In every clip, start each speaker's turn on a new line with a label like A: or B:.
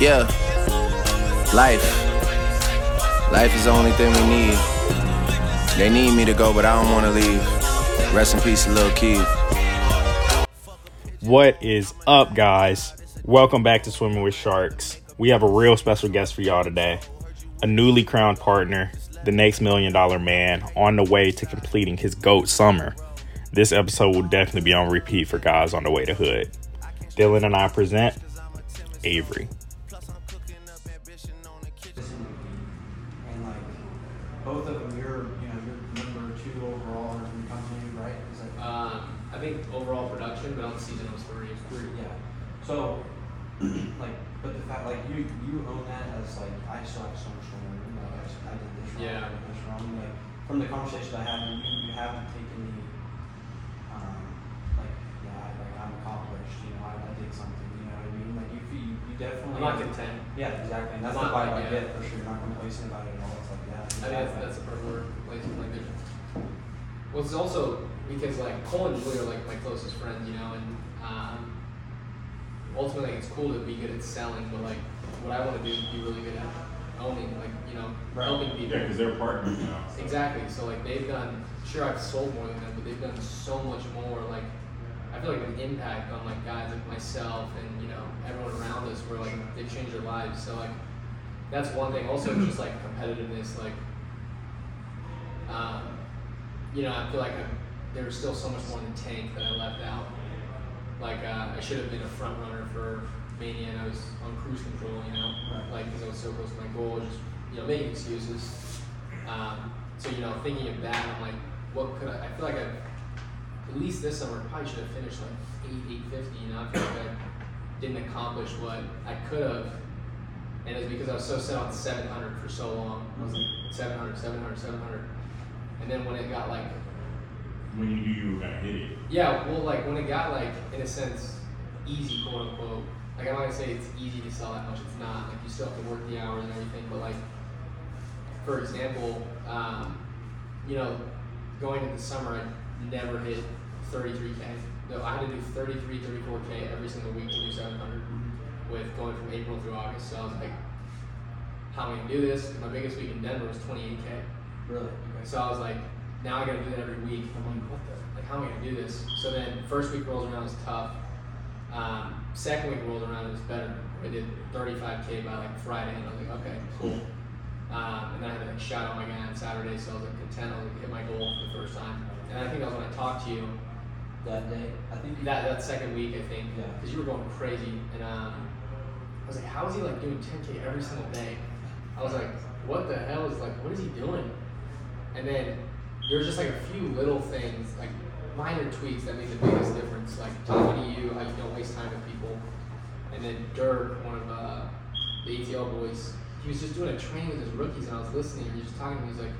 A: Yeah, life. Life is the only thing we need. They need me to go, but I don't want to leave. Rest in peace, Lil Keed.
B: What is up, guys? Welcome back to Swimming with Sharks. We have a real special guest for y'all today. A newly crowned partner, the next million dollar man, on the way to completing his GOAT summer. This episode will definitely be on repeat for guys on the way to Hood. Dylan and I present Avery.
C: And like both of them, you're you know you're number two overall in the company, right? Is that
D: Um, I think overall production, but on the season it was three.
C: three? Yeah. So like, but the fact like you you own that as like I still have so much to learn. Like I, just- I did this wrong.
D: Yeah.
C: Wrong. Like from the conversation I had, you you haven't taken the um like yeah like I'm accomplished. You know I, I did something. You know what I mean? Like you you, you definitely.
D: I'm not content.
C: Yeah, exactly. And that's
D: I'm
C: the
D: not
C: vibe I get
D: yeah.
C: for sure. You're not complacent about it at all. It's like yeah.
D: I think that's, that's the perfect word. Like, like there's, well, it's also because like Cole and Julio are like my closest friends, you know, and um, ultimately it's cool to be good at selling, but like what I want to do is be really good at owning, like you know,
C: Right.
D: helping people.
E: Yeah, because they're partners now. so-
D: Exactly. So like they've done. Sure, I've sold more than them, but they've done so much more. Like I feel like an impact on like guys like myself and you know everyone around us, where like they've changed their lives. So like that's one thing. Also, just like competitiveness. Like um, you know, I feel like I'm, there was still so much more in the tank that I left out. Like uh, I should have been a front runner for Mania, and I was on cruise control. You know,
C: Right.
D: like because I was so close to my goal, just you know making excuses. Um, so you know, thinking of that, I'm like, what could I? I feel like I, at least this summer, probably should have finished like eight, eight fifty. You know, I feel like I didn't accomplish what I could have, and it's because I was so set on seven hundred for so long. I was like 700, 700, 700, and then when it got like,
E: When you knew you were gonna hit it.
D: yeah, well, like when it got like in a sense easy, quote unquote. Like I'm not gonna say it's easy to sell that much. It's not. Like you still have to work the hours and everything, but like for example, um, you know, going into the summer, I never hit 33k. No, I had to do 33, 34k every single week to do 700. With going from April through August, so I was like, how am I gonna do this? my biggest week in Denver was 28k.
C: Really? Okay.
D: So I was like, now I gotta do that every week. I'm like, what the? Like, how am I gonna do this? So then, first week rolls around, it was tough. Um, second week rolled around, it was better. I did 35k by like Friday, and I was like, okay, cool. Um, and then I had to like shout out my guy on Saturday, so I was like content. I was like, hit my goal for the first time. And I think that was when I talked to you
C: that day. I think
D: that that second week, I think,
C: Yeah.
D: because you were going crazy, and um, I was like, how is he like doing 10k every single day? I was like, what the hell is like, what is he doing? And then there was just like a few little things, like minor tweaks that made the biggest difference. Like talking to you, how you don't waste time with people, and then Dirk, one of uh, the ATL boys, he was just doing a training with his rookies, and I was listening. And he was just talking to me. He's like,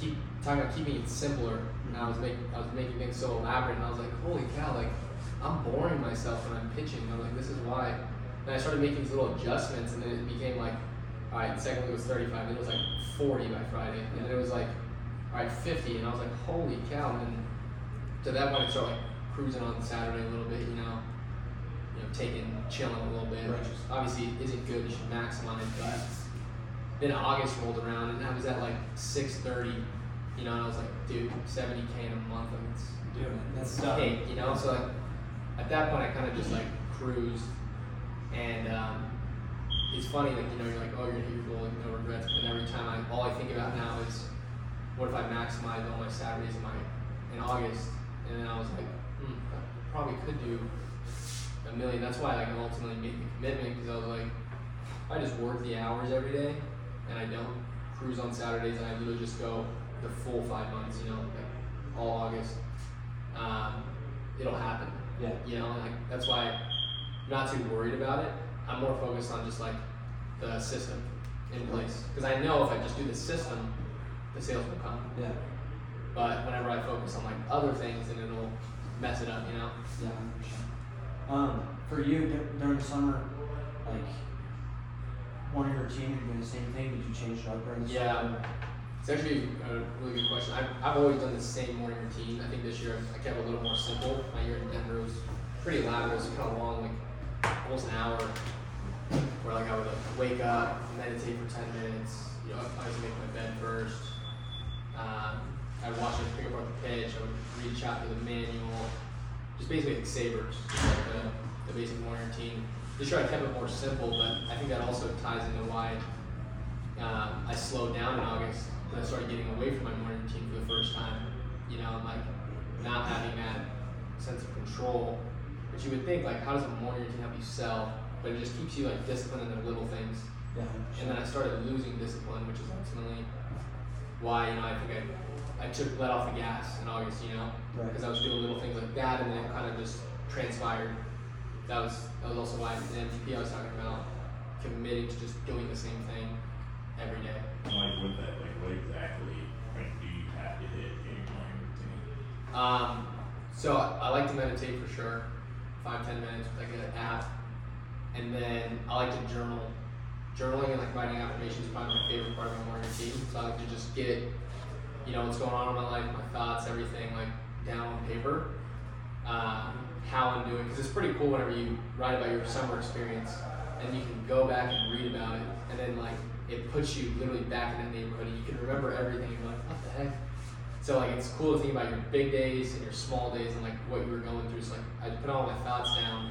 D: keep talking about keeping it simpler. And I was making I was making things so elaborate, and I was like, holy cow, like I'm boring myself when I'm pitching. And I'm like, this is why. And I started making these little adjustments, and then it became like, all right, second week was 35, then it was like 40 by Friday, and then it was like, all right, 50, and I was like, holy cow. And then to that point, I started like cruising on Saturday a little bit, you know, you know, taking chilling a little bit, which is obviously isn't good. You should maximize, it. but then August rolled around, and I was at like 6:30, you know, and I was like, dude, 70k in a month, like it's
C: Dude, that's
D: cake, you know. So like, at that point, I kind of just like cruised, and um, it's funny, like you know, you're like, oh, you're gonna hit your goal, like no regrets. But every time I, all I think about now is, what if I maximize all my Saturdays in my in August? And then I was like, hmm, I probably could do a million. That's why I I ultimately made the commitment because I was like, I just work the hours every day, and I don't cruise on Saturdays, and I literally just go the full five months, you know, like all August, um, it'll happen.
C: Yeah.
D: You know, like that's why I'm not too worried about it. I'm more focused on just like the system in place because I know if I just do the system, the sales will come.
C: Yeah.
D: But whenever I focus on like other things, then it'll mess it up. You know.
C: Yeah, Um, for you dur- during the summer, like, morning routine? Are you doing the same thing? Did you change it up
D: Yeah.
C: summer?
D: It's actually a really good question. I've, I've always done the same morning routine. I think this year I kept it a little more simple. My year in Denver was pretty elaborate. It was kind of long, like almost an hour, where like I would like wake up, meditate for ten minutes. You know, I used to make my bed first. Um, I'd watch it pick apart the pitch. I would read a chapter of the manual. Just basically like SAVERS, like the, the basic morning routine. Just try to keep it more simple, but I think that also ties into why um, I slowed down in August because I started getting away from my morning routine for the first time. You know, like not having that sense of control. But you would think, like, how does a morning routine help you sell? But it just keeps you like disciplined in the little things.
C: Yeah.
D: And then I started losing discipline, which is ultimately why you know I think I I took let off the gas in August. You know,
C: Right.
D: because I was doing little things like that, and then it kind of just transpired. That was that was also why the MVP I was talking about committing to just doing the same thing every day.
E: Like with that, like what exactly like do you have to hit in your morning routine?
D: Um, so I, I like to meditate for sure, five ten minutes with like an app, and then I like to journal. Journaling and like writing affirmations is probably my favorite part of my morning routine. So I like to just get, you know, what's going on in my life, my thoughts, everything like down on paper. Um, how I'm doing because it's pretty cool whenever you write about your summer experience and you can go back and read about it and then like it puts you literally back in that neighborhood and you can remember everything you're like what the heck so like it's cool to think about your big days and your small days and like what you were going through. So like I put all my thoughts down,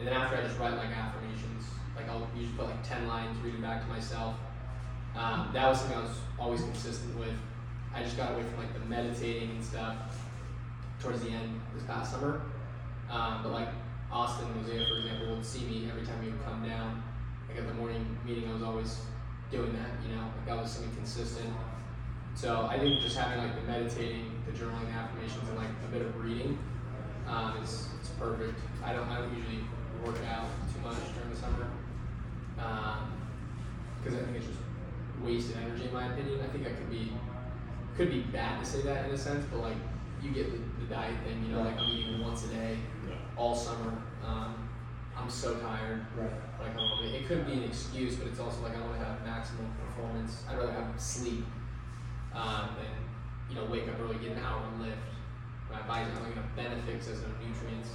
D: and then after I just write like affirmations. Like I'll usually put like ten lines, read it back to myself. Um, that was something I was always consistent with. I just got away from like the meditating and stuff towards the end this past summer. Um, but like Austin and for example, would see me every time we would come down. Like at the morning meeting, I was always doing that. You know, like that was something consistent. So I think just having like the meditating, the journaling, the affirmations, and like a bit of reading um, is it's perfect. I don't I don't usually work out too much during the summer because I think it's just wasted energy in my opinion. I think I could be could be bad to say that in a sense, but like you get the, the diet thing. You know, like I'm eating once a day
E: Yeah.
D: all summer. Um, I'm so tired.
C: Right.
D: Like oh, it, it could be an excuse, but it's also like I want to have maximum performance. I'd rather have sleep um, than you know wake up early, get an hour lift. My body's not going to benefit because there's no nutrients.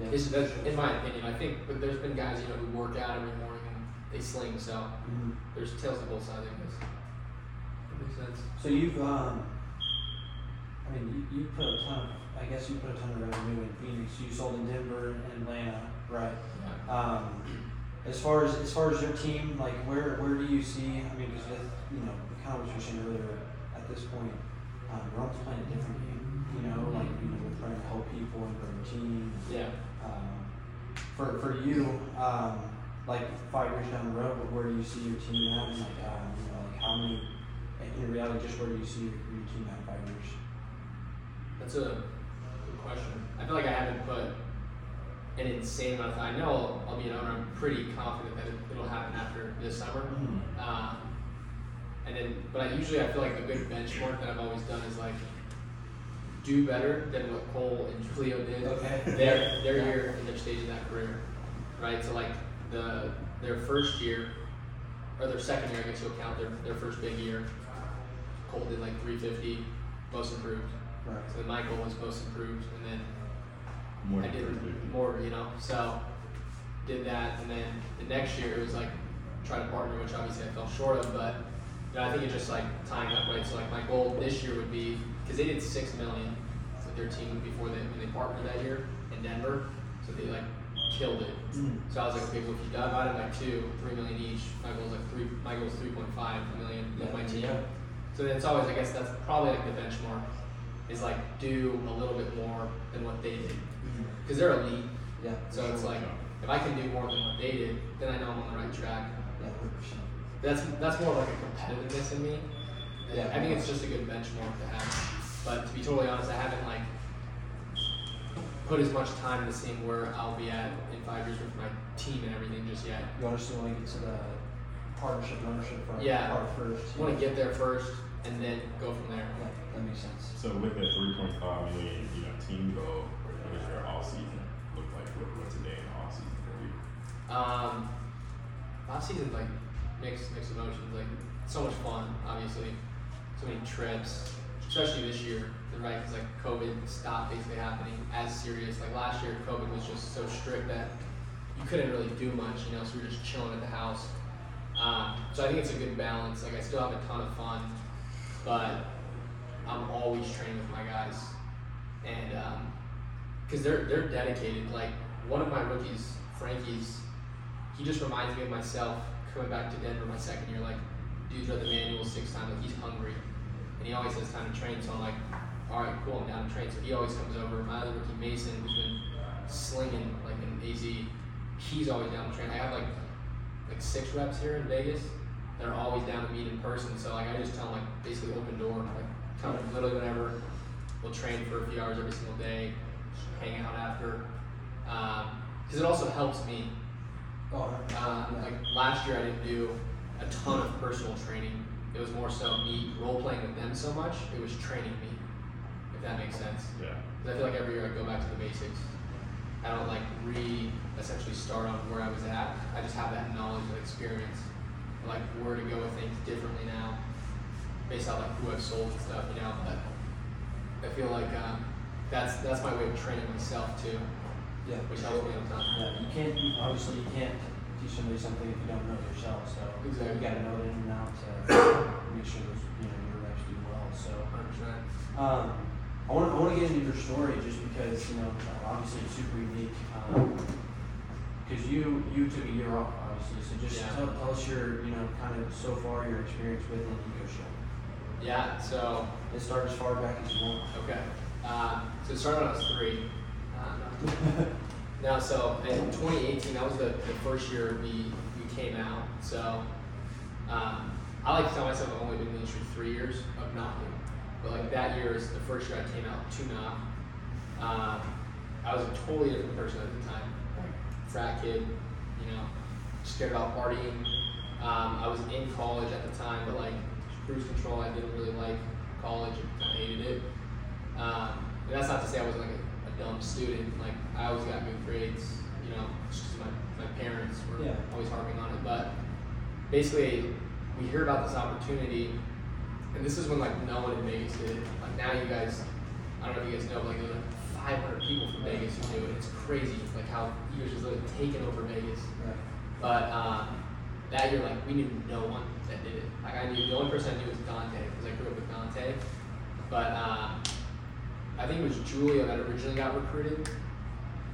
C: Yeah.
D: It's, that's, in my opinion, I think. But there's been guys you know who work out every morning and they sling. So
C: Mhm.
D: there's tails to both sides. I guess. That makes sense.
C: So you've, um, I mean, you, you put a ton of, I guess you put a ton of revenue in Phoenix. You sold in Denver and Atlanta, right?
D: Yeah.
C: Um, as far as as far as your team, like where where do you see? I mean, because you know, kind of what you were saying earlier. At this point, um, we're almost playing a different game. You know, like you know, we're trying to help people and grow a team.
D: Yeah.
C: Um, for for you, um, like five years down the road, where do you see your team at? And like, um, you know, like how many? In reality, just where do you see your, your team at five years?
D: That's a good question. I feel like I haven't put an insane amount of time. I know I'll, I'll be an owner. I'm pretty confident that it, it'll happen after this summer.
C: Mhm.
D: Um, and then, but I usually I feel like a good benchmark that I've always done is like do better than what Cole and Julio did.
C: Okay.
D: Their their
C: Yeah.
D: year in their stage of that career, right? So like the their first year or their second year, I guess you'll count their their first big year. Cole did like 350, most improved.
C: Right.
D: So then Michael was most improved, and then
E: More
D: I did
E: 350.
D: more, you know. So did that, and then the next year it was like try to partner, which obviously I fell short of, but you know, I think it's just like tying up right. So like my goal this year would be because they did six million with their team before they when they partnered that year in Denver, so they like killed it.
C: Mm.
D: So I was like, okay, well if you divide it by two, three million each, my goal is like three. My goal is three point five million with my team.
C: Yeah.
D: So then it's always, I guess that's probably like the benchmark, is like do a little bit more than what they did, because they're elite.
C: Yeah.
D: So it's like if I can do more than what they did, then I know I'm on the right track.
C: Yeah, percent.
D: That's that's more like a competitiveness in me.
C: Yeah.
D: I think it's just a good benchmark to have. But to be totally honest, I haven't like put as much time in the seeing where I'll be at in five years with my team and everything just yet.
C: You honestly want to get to the partnership ownership part,
D: Yeah.
C: part first.
D: I want to get there first and then go from there.
C: Yeah, that makes sense.
E: So with that 3.5 million, you know, team goal, what does your off season look like? What, what's a day in the off season for you?
D: Um, off season's like mixed mixed emotions. Like so much fun, obviously. So many trips, especially this year. You're right, because like COVID stopped basically happening as serious. Like last year, COVID was just so strict that you couldn't really do much, you know. So we are just chilling at the house. Um, so I think it's a good balance. Like I still have a ton of fun, but I'm always training with my guys, and because they're they're dedicated. Like one of my rookies, Frankie's, he just reminds me of myself coming back to Denver my second year. Like dude's read the manual six times. Like he's hungry, and he always has time to train. So I'm like, all right, cool, I'm down to train. So he always comes over. My other rookie Mason, who's been slinging like an AZ, he's always down to train. I have like like six reps here in Vegas. They're always down to meet in person. So like I just tell them like basically open door, like come literally whenever. We'll train for a few hours every single day, hang out after. Because it also helps me.
C: Oh,
D: Uh,
C: yeah.
D: like last year, I didn't do a ton of personal training. It was more so me role playing with them so much. It was training me, if that makes sense.
E: Yeah.
D: Because I feel like every year I go back to the basics. I don't like re essentially start on where I was at. I just have that knowledge and experience, of, like where to go with things differently now, based on like who I've sold and stuff, you know. But I feel like um, that's that's my way of training myself too,
C: Yeah.
D: which helps me a ton.
C: Yeah, you can't, you, obviously you can't teach somebody something if you don't know it yourself, so.
D: Exactly.
C: You gotta know it in and out to make sure those, you know, your reps do well, so.
D: 100%.
C: Um, I want I want to get into your story just because you know obviously it's super unique. Because you you took a year off obviously, so just
D: Yeah.
C: tell, tell us your you know kind of so far your experience with Show.
D: Yeah. So
C: It started as far back as you want.
D: Okay. Um, so it started when I was three. Um, no, so in 2018, that was the, the first year we, we came out. So um, I like to tell myself I've only been in the industry three years of knocking. But like that year is the first year I came out to knock. Um, I was a totally different person at the time. Frat kid, you know, scared about partying. Um, I was in college at the time, but like cruise control, I didn't really like college and kind of hated it. Um, and that's not to say I wasn't like a, dumb student. Like I always got good grades, you know, just my, my parents were
C: Yeah.
D: always harping on it. But basically, we hear about this opportunity, and this is when like no one in Vegas did it. Like now you guys, I don't know if you guys know, but like there's like 500 people from Vegas who do it. It's crazy, like how you guys just like taking over Vegas.
C: Right.
D: But um, that year, like we knew no one that did it. Like I knew the only person I knew was Dante because I grew up with Dante. But um, I think it was Julio that originally got recruited,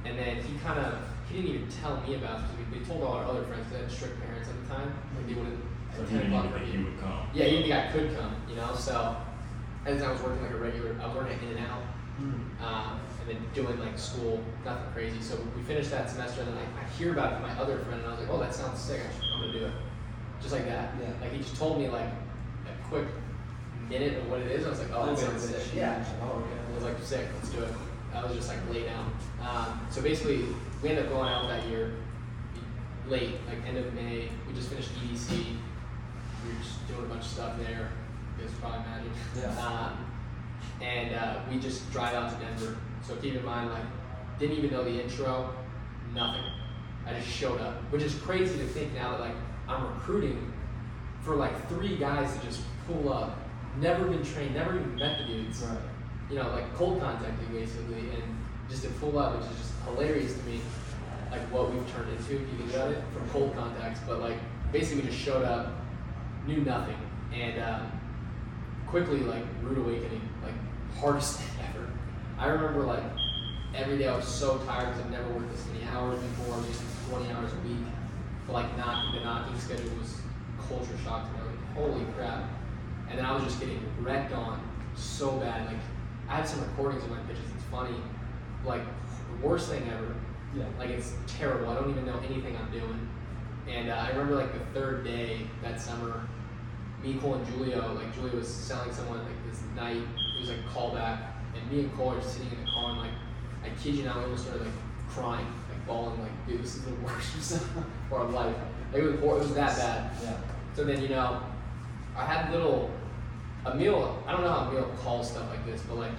D: and then he kind of he didn't even tell me about it because we, we told all our other friends that had strict parents at the time. Like they wouldn't.
E: So
D: at
E: you
D: 10
E: didn't even think
D: for
E: you would come?
D: yeah, you didn't think I could come, you know. So at the I was working like a regular. I was working In and Out um, and then doing like school, nothing crazy. So we finished that semester, and then I, I hear about it from my other friend, and I was like, oh, that sounds sick. I should, I'm gonna do it, just like that.
C: Yeah.
D: Like he just told me like a quick minute and what it is. I was like, oh, that sounds sick. Yeah.
C: Oh, okay.
D: I was like, sick, let's do it. I was just like lay down. Um, so basically, we ended up going out that year, late, like end of May. We just finished EDC. We were just doing a bunch of stuff there. You guys probably imagine.
C: Yeah.
D: Um, and uh, we just drive out to Denver. So keep in mind, like, didn't even know the intro, nothing. I just showed up, which is crazy to think now that like I'm recruiting for like three guys to just pull up, never been trained, never even met the dudes
C: Right.
D: you know, like cold contacting basically, and just to pull up, which is just hilarious to me, like what we've turned into, if you think about it, from cold contacts. But like basically, we just showed up, knew nothing, and um, quickly like rude awakening, like hardest ever. I remember like every day I was so tired because I've never worked this many hours before, just 20 hours a week. But like knocking the knocking schedule was culture shock to me. Like, holy crap. And then I was just getting wrecked on so bad. Like I had some recordings of my pitches. It's funny. Like the worst thing ever.
C: Yeah.
D: Like it's terrible. I don't even know anything I'm doing. And uh, I remember like the third day that summer, me, Cole, and Julio, like Julio was selling someone like this night. It was like a callback, and me and Cole are just sitting in the car and like, I kid you not, we almost started like crying, like bawling, like, dude, this is the worst for our life. Like it was, it was that bad.
C: Yeah.
D: So then, you know, I had little, Emil, I don't know how Emil calls stuff like this, but like,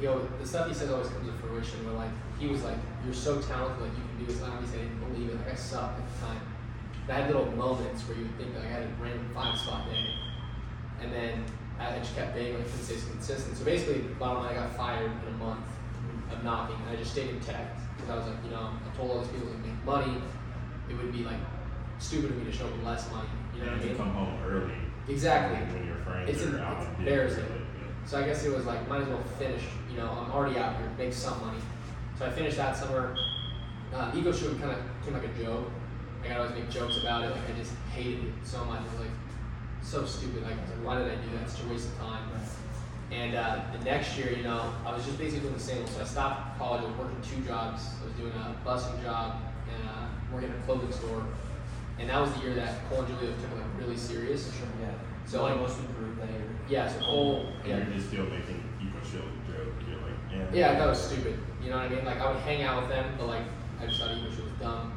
D: you know, the stuff he says always comes to fruition. Where like, he was like, "You're so talented, like you can do this." And obviously, I didn't believe it. Like I sucked at the time, But I had little moments where you would think like I had a random five spot day, and then I just kept being like stay consistent. So basically, bottom line, I got fired in a month of knocking, and I just stayed in tech because I was like, you know, I told all these people to make money. It would be like stupid of me to show them less money. You know what I mean?
E: come home early
D: Exactly.
E: when your friends
D: It's
E: are
D: em-
E: out.
D: it's embarrassing.
E: really,
D: So I guess it was like, might as well finish. You know, I'm already out here, make some money. So I finished that summer. Uh, Eco Shield kind of came like a joke. Like I always make jokes about it. Like I just hated it so much. It was like so stupid. Like like, why did I do that? It's a waste of time. And uh, the next year, you know, I was just basically doing the same. So I stopped college. I was working two jobs. I was doing a busing job and uh, working at a clothing store. And that was the year that Cole and Julio took it like really serious.
C: Sure, yeah.
D: So,
C: So
D: like-
C: like most improved that year.
D: Yeah, so Cole,
E: And
D: yeah,
E: you're just still making Eco Shield joke. You're like, yeah.
D: Yeah, I thought it was stupid. You know what I mean? Like I would hang out with them, but like I just thought English was dumb.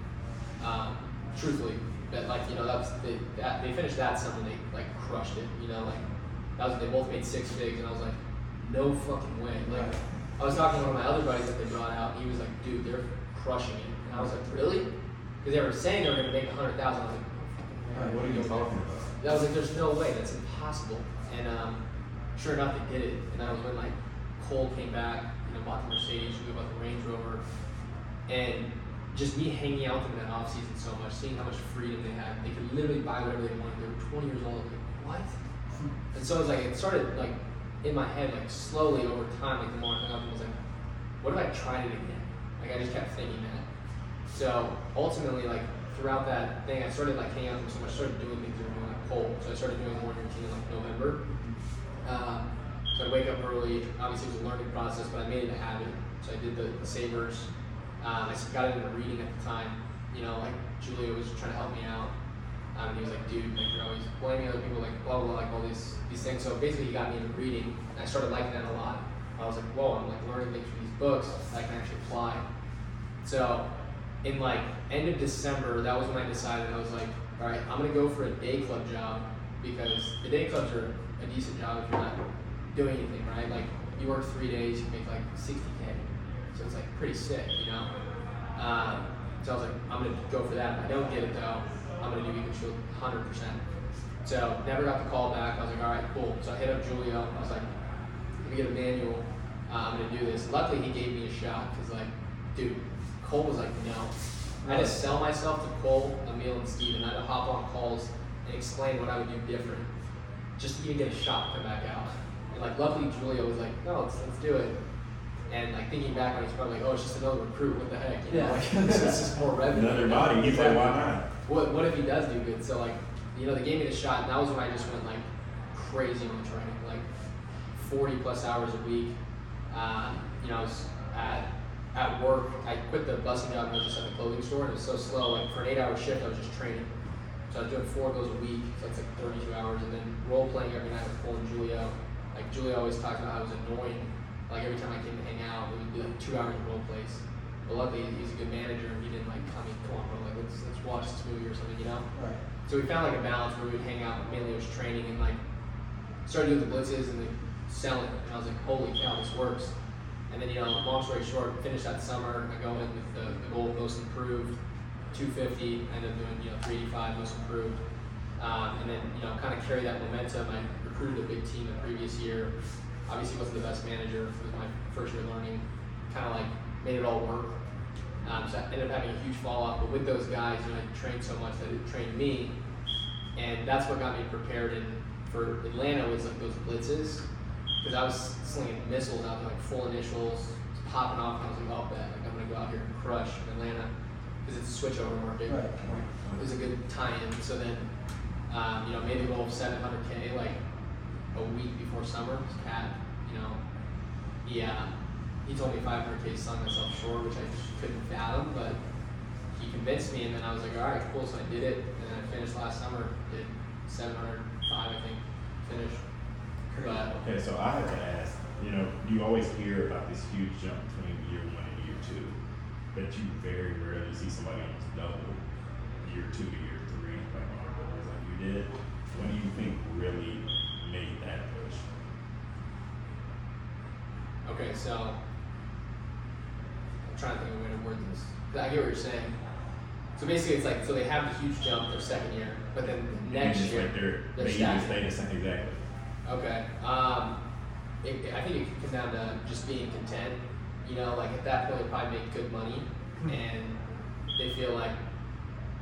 D: Um, truthfully, but like you know that was they that they finished that summer. They like crushed it. You know, like that was they both made six figs, and I was like, no fucking way. Like
C: Right.
D: I was talking to one of my other buddies that they brought out. And he was like, dude, they're crushing it, and I was like, really? Because they were saying they were gonna make a hundred thousand. I was like.
C: Right,
E: What are you talking about?
D: I was like, there's no way, that's impossible. And um, sure enough, they did it. And that was when like Cole came back, you know, bought the Mercedes, we bought the Range Rover, and just me hanging out with them in that off season so much, seeing how much freedom they had. They could literally buy whatever they wanted. They were 20 years old. Like what? And so it was like it started like in my head like slowly over time. Like the more I hung out I was like, what if I tried it again? Like I just kept thinking that. So ultimately, like throughout that thing, I started like hanging out with them so much. I started doing things that were doing like cold. So I started doing morning routine in like November. Um, so I'd wake up early. Obviously, it was a learning process, but I made it a habit. So I did the, the savers. Um, I got into reading at the time. You know, like Julio was trying to help me out. Um, and he was like, dude, like you're always blaming other people, like blah blah blah, like all these these things. So basically, he got me into reading, and I started liking that a lot. I was like, whoa, I'm like learning things from these books that I can actually apply. So, in like end of December, that was when I decided I was like, all right, I'm gonna go for a day club job because the day clubs are a decent job if you're not doing anything, right? Like you work three days, you make like 60k, so it's like pretty sick, you know. Um, so I was like, I'm gonna go for that. If I don't get it though, I'm gonna do Eco Shield 100%. So never got the call back. I was like, all right, cool. So I hit up Julio. I was like, let me get a manual. Uh, I'm gonna do this. Luckily, he gave me a shot because like, dude, Cole was like, no. I had to sell myself to Cole, Emil, and Steven. I had to hop on calls and explain what I would do different, just to even get a shot to come back out. And like, luckily, Julio was like, no, let's, let's do it. And like thinking back on it, he's probably like, oh, it's just another recruit. What the heck? You know,
C: Yeah.
D: like it's just more revenue.
E: Another body. He's like, why not?
D: What what if he does do good? So like, you know, they gave me the shot, and that was when I just went like crazy on the training, like forty plus hours a week. Um, you know, I was at at work. I quit the busing job and I was just at the clothing store, and it was so slow. Like for an eight-hour shift, I was just training. So I was doing four of those a week. So that's like thirty-two hours, and then role playing every night with Cole and Julio. Like Julio always talked about how it was annoying. Like every time I came to hang out, it would be like two hours of role plays. But luckily, he's a good manager, and he didn't like tell me, "Come on, bro, like let's let's watch this movie or something," you know.
C: Right.
D: So we found like a balance where we would hang out, but mainly it was training and like started doing the blitzes and then selling. And I was like, holy cow, this works. And then, you know, long story short, finished that summer. I go in with the, the goal of most improved, 250, end up doing, you know, 385, most improved. Um, and then, you know, kind of carry that momentum. I recruited a big team the previous year. Obviously, wasn't the best manager. It was my first year learning. Kind of like made it all work. Um, so I ended up having a huge fall off. But with those guys, you know, I trained so much that it trained me. And that's what got me prepared in, for Atlanta was like those blitzes. Because I was slinging missiles out there, like full initials, popping off. And I was like, oh, bet. Like, I'm going to go out here and crush in Atlanta. Because it's a switchover market.
C: Right.
D: It was a good tie-in. So then, um, you know, made the goal of 700K like a week before summer. Cat, you know, yeah, he told me 500K sung myself short, which I just couldn't fathom, but he convinced me, and then I was like, all right, cool. So I did it, and then I finished last summer, did 705, I think, finished. But
E: Okay, so I have to ask, you know, you always hear about this huge jump between year one and year two, but you very rarely see somebody almost double year two to year three, like on our boards like you did. What do you think really made that push?
D: okay, so I'm trying to think of a way to word this. I get what you're saying. So basically, it's like so they have the huge jump their second year, but then the next year
E: like they're,
D: they're
E: they stay the same exactly.
D: Okay. Um, it, I think it could come down to just being content. You know, like at that point, they probably make good money, and they feel like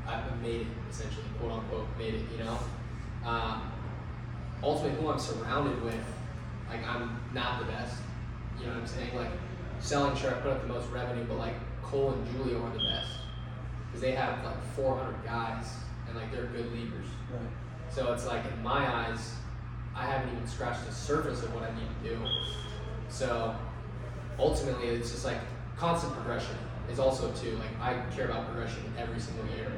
D: I've made it essentially, quote unquote, made it. You know. Um, ultimately, who I'm surrounded with, like I'm not the best. You know what I'm saying? Like selling, sure, I put up the most revenue, but like Cole and Julio are the best because they have like 400 guys, and like they're good leaders.
C: Right.
D: So it's like in my eyes, I haven't even scratched the surface of what I need to do. So ultimately, it's just like constant progression is also too. Like I care about progression every single year.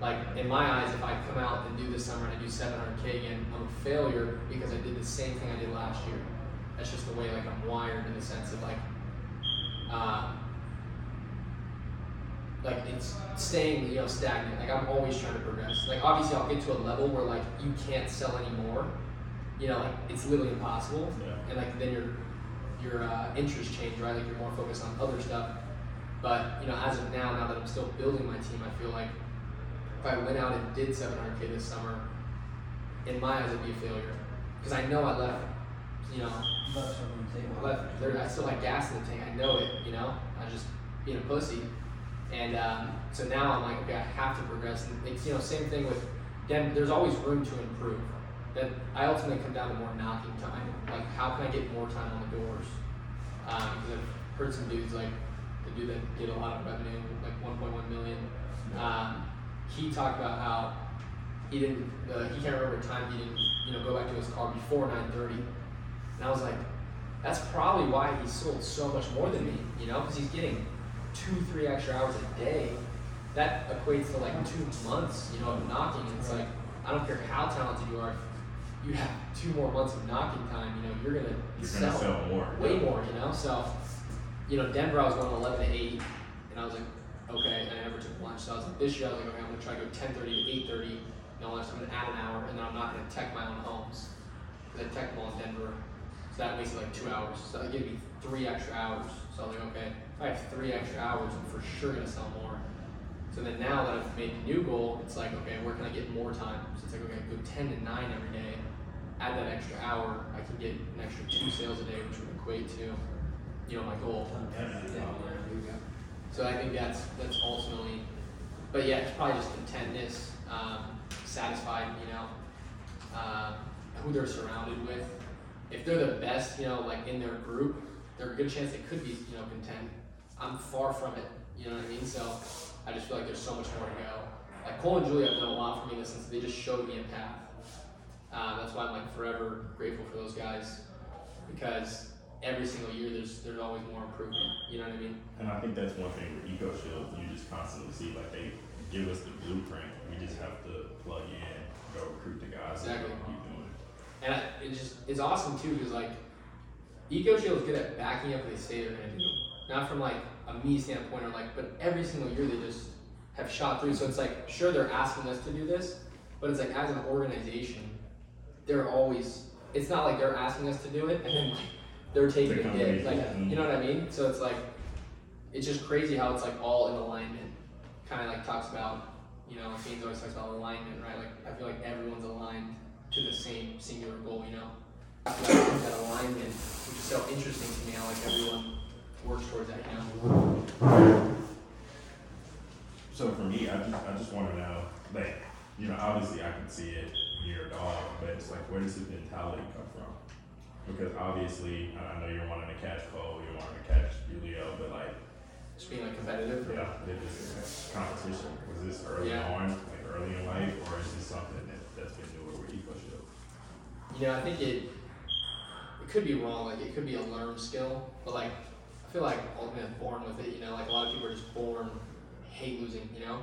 D: Like in my eyes, if I come out and do this summer and I do 700k again, I'm a failure because I did the same thing I did last year. That's just the way like I'm wired in the sense of like, um, like it's staying you know stagnant. Like I'm always trying to progress. Like obviously I'll get to a level where like you can't sell anymore. You know, like it's literally impossible.
E: Yeah.
D: And like then your your uh, interests change, right? Like you're more focused on other stuff. But you know, as of now, now that I'm still building my team, I feel like if I went out and did 700k this summer, in my eyes it'd be a failure because I know I left. You know,
C: Left something on the table.
D: I left there. I still had gas in the tank. I know it. You know, I was just being a pussy. And um, so now I'm like, okay, I have to progress. And it's you know, same thing with Denver. There's always room to improve. That I ultimately come down to more knocking time. Like, how can I get more time on the doors? Um, because I've heard some dudes like the dude that did a lot of revenue, like 1.1 million. Um, he talked about how he didn't. Uh, he can't remember a time he didn't, you know, go back to his car before 9:30. And I was like, that's probably why he sold so much more than me, you know, because he's getting two, three extra hours a day. That equates to like two months, you know, of knocking. And it's like, I don't care how talented you are, you have two more months of knocking time, you know, you're gonna
E: You're
D: sell,
E: gonna sell more.
D: way more, you know. So, you know, Denver, I was going 11 to 8, and I was like, okay, and I never took lunch. So I was like, this year, I was like, okay, I'm gonna try to go 10:30 to 8:30, no lunch. I'm gonna add an hour, and then I'm not gonna tech my own homes because I tech them all in Denver. So that makes it like two hours. So that gives me three extra hours. So I was like, okay, if I have three extra hours, I'm for sure gonna sell more. So then now that I've made the new goal, it's like, okay, where can I get more time? So it's like, okay, go 10 to 9 every day, add that extra hour, I can get an extra two sales a day, which would equate to, you know, my goal. So I think that's that's ultimately, but yeah, it's probably just contentness, um, satisfied, you know, uh, who they're surrounded with. If they're the best, you know, like in their group, there's a good chance they could be, you know, content. I'm far from it, you know what I mean? So I just feel like there's so much more to go. Like Cole and Julio have done a lot for me in this sense. They just showed me a path. Uh, that's why I'm like forever grateful for those guys because every single year there's there's always more improvement. You know what I mean?
E: And I think that's one thing with Eco Shield, you just constantly see like they give us the blueprint. We just have to plug in, go recruit the guys,
D: Exactly.
E: and keep doing it.
D: And I, it just it's awesome too because like Eco Shield is good at backing up what they say they're gonna do. Not from like a me standpoint or like, but every single year they just have shot through. So it's like sure they're asking us to do this, but it's like as an organization, they're always. It's not like they're asking us to do it and then like they're taking
E: They
D: a
E: come
D: dip.
E: with
D: Like
E: it.
D: you know what I mean? So it's like it's just crazy how it's like all in alignment. Kind of like talks about you know James always talks about alignment, right? Like I feel like everyone's aligned to the same singular goal. You know, that, that alignment, which is so interesting to me. How like everyone works towards that. You know.
E: So for me, I just I just want to know, like, you know, obviously I can see it, you're dog, but it's like, where does the mentality come from? Because obviously, I know you're wanting to catch Cole, you're wanting to catch Julio, but like,
D: Just being like competitive.
E: yeah, this competition was this early
D: Yeah.
E: on, like early in life, or is this something that that's been newer with Eco Shield?
D: You know, I think it it could be wrong. Like it could be a learned skill, but like I feel like ultimately I'm born with it. You know, like a lot of people are just born hate losing. You know,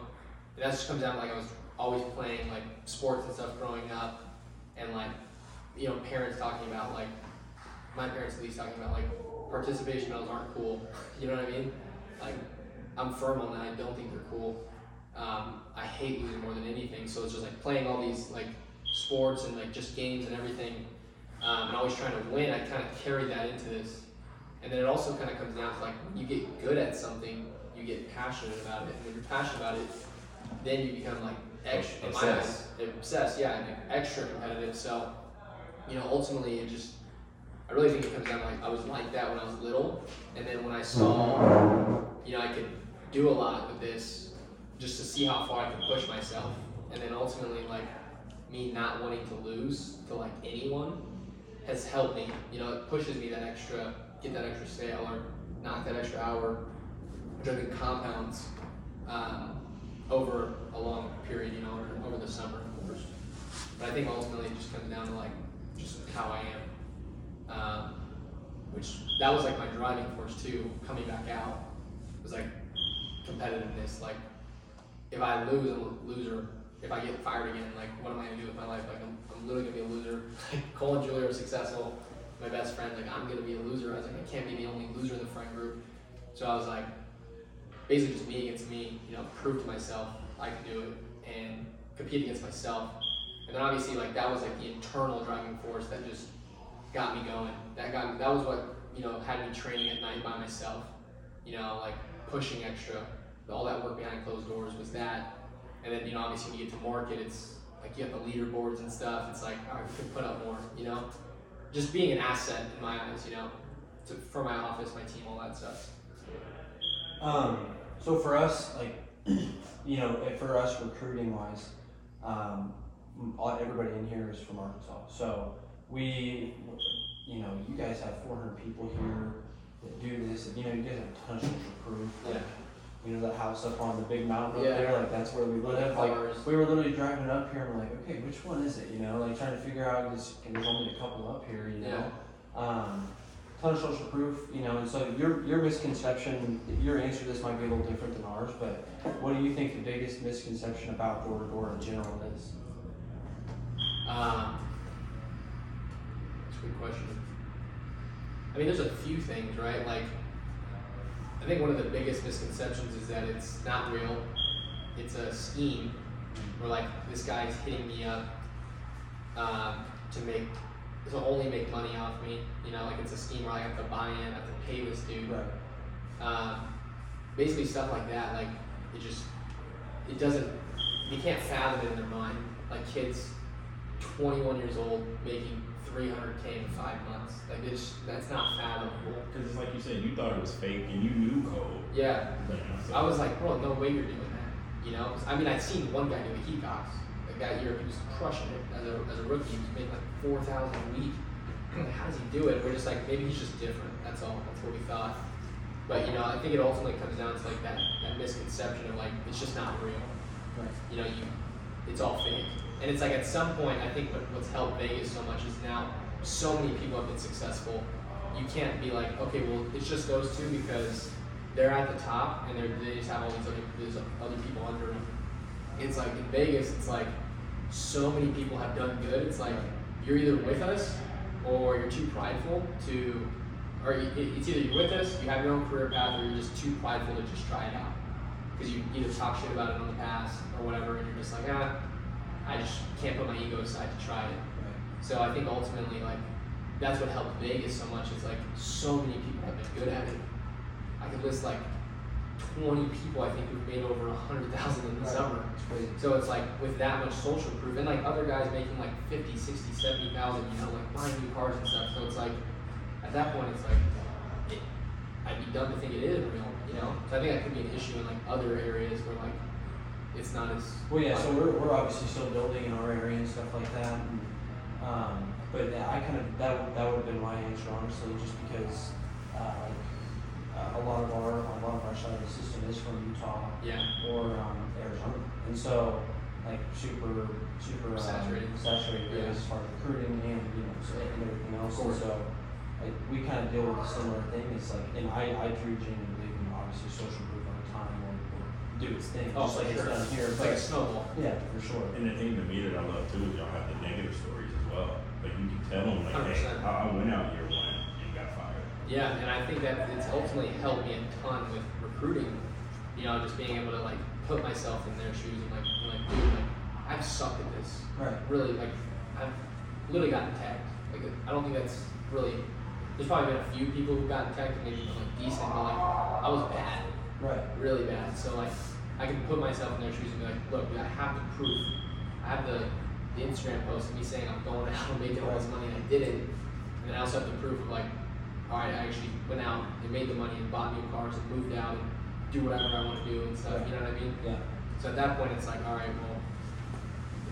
D: and that just comes down to like I was always playing like sports and stuff growing up, and like you know parents talking about like my parents at least talking about like participation medals aren't cool. You know what I mean? Like I'm firm on that. I don't think they're cool. Um, I hate losing more than anything. So it's just like playing all these like sports and like just games and everything, um, and always trying to win. I kind of carry that into this, and then it also kind of comes down to like you get good at something, you get passionate about it. And when you're passionate about it, then you become like extra
E: Obsessed.
D: eyes, obsessed, yeah, and extra competitive. So, you know, ultimately it just I really think it comes down to like I was like that when I was little, and then when I saw, you know, I could do a lot with this, just to see how far I could push myself, and then ultimately like me not wanting to lose to like anyone has helped me. You know, it pushes me that extra, get that extra sale or knock that extra hour, which I think compounds um, over a long period, you know, or over the summer, of course. But I think ultimately it just comes down to like just how I am um, which that was like my driving force too. Coming back out was like competitiveness. Like if I lose, I'm a loser. If I get fired again, like what am I gonna do with my life? Like I'm, I'm literally gonna be a loser. Like Cole and Julio are successful. My best friend, like I'm gonna be a loser. I was like I can't be the only loser in the friend group. So I was like, basically just me against me. You know, prove to myself I can do it and compete against myself. And then obviously like that was like the internal driving force that just got me going. That got me, that was what you know had me training at night by myself. You know, like pushing extra. All that work behind closed doors was that. And then you know, obviously when you get to market, it's like you have the leaderboards and stuff. It's like, all right, we can put up more. You know, just being an asset in my eyes. You know, to, for my office, my team, all that stuff.
C: Um, so for us, like, you know, if for us recruiting wise, um, all, everybody in here is from Arkansas. So we, you know, you guys have 400 people here that do this. And, you know, you guys have a ton of proof.
D: Yeah.
C: You know, that house up on the big mountain
D: Yeah.
C: up there, like that's where we live. Like we were literally driving up here and we're like, okay, which one is it? You know, like trying to figure out because There's only a couple up here. You know. Um, ton of social proof, you know, and so your your misconception, your answer to this might be a little different than ours, but what do you think the biggest misconception about door to door in general is?
D: Um, that's a good question. I mean, there's a few things, right? Like, I think one of the biggest misconceptions is that it's not real. It's a scheme where, like, this guy's hitting me up um, to make, to only make money off me. You know, like it's a scheme where I have to buy in, I have to pay this dude.
C: Right.
D: Um, basically stuff like that. Like it just it doesn't you can't fathom it in their mind. Like kids 21 years old making 300k in five months. Like it's that's not fathomable.
E: Because it's like you said, you thought it was fake and you knew code.
D: Yeah,
E: You know, so-
D: I was like, bro, no way you're doing that. You know, I mean, I'd seen one guy do a heat box. That year, he was crushing it as a, as a rookie. He was making like four thousand a week. How does he do it? We're just like, maybe he's just different. That's all. That's what we thought. But you know, I think it ultimately comes down to like that, that misconception of like it's just not real.
C: Right.
D: You know, you it's all fake. And it's like at some point, I think what, what's helped Vegas so much is now so many people have been successful. You can't be like, okay, well, it's just those two because they're at the top and they just have all these other, these other people under them. It's like in Vegas, it's like so many people have done good. It's like you're either with us or you're too prideful to, or it's either you're with us, you have your own career path, or you're just too prideful to just try it out because you either talk shit about it in the past or whatever, and you're just like, ah, I just can't put my ego aside to try it. So I think ultimately, like, that's what helped Vegas so much. It's like so many people have been good at it. I could list like 20 people I think who've made over a hundred thousand in the
C: Right.
D: summer. So it's like with that much social proof, and like other guys making like 50, 60, 70,000, you know, like buying new cars and stuff. So it's like at that point, it's like it, I'd be dumb to think it is real, you know. So I think that could be an issue in like other areas where like it's not as
C: Well, yeah, so we're, we're obviously still building in our area and stuff like that. And, um, but yeah, I kind of, that, that would have been my answer, honestly, just because, uh, like, uh, a lot of our, a lot of our side of the system is from Utah
D: yeah.
C: or, um, Arizona. And so, like, super, super, um,
D: Saturated.
C: saturated
D: Yeah.
C: as far as recruiting and, you know, so- and everything else.
D: Of
C: And
D: course.
C: so, like, we kind of deal with a similar thing. It's like, and I, I do genuinely believe in, obviously, social proof over time will, will do its thing,
D: Oh,
C: just
D: for
C: like it's done here.
D: It's
C: but-
D: like a snowball.
C: yeah, for sure.
E: And the thing to me that I love too is y'all have the negative stories as well. But you can tell them like, hey,
D: 100%.
E: I, I went out year one and got fired.
D: Yeah, and I think that it's ultimately helped me a ton with recruiting. You know, just being able to like put myself in their shoes and like, and, like dude, like I've sucked at this.
C: Right.
D: Really, like I've literally gotten tagged. Like I don't think that's really. There's probably been a few people who've gotten tagged and maybe been like decent, but like I was bad,
C: Right.
D: really bad. So like I can put myself in their shoes and be like, look, dude, I have the proof. I have the, the Instagram post of me saying I'm going out and making all this money and I didn't. And then I also have the proof of like, all right, I actually went out and made the money and bought new cars and moved out and do whatever I want to do and stuff. You know what I mean?
C: Yeah.
D: So at that point, it's like, all right, well,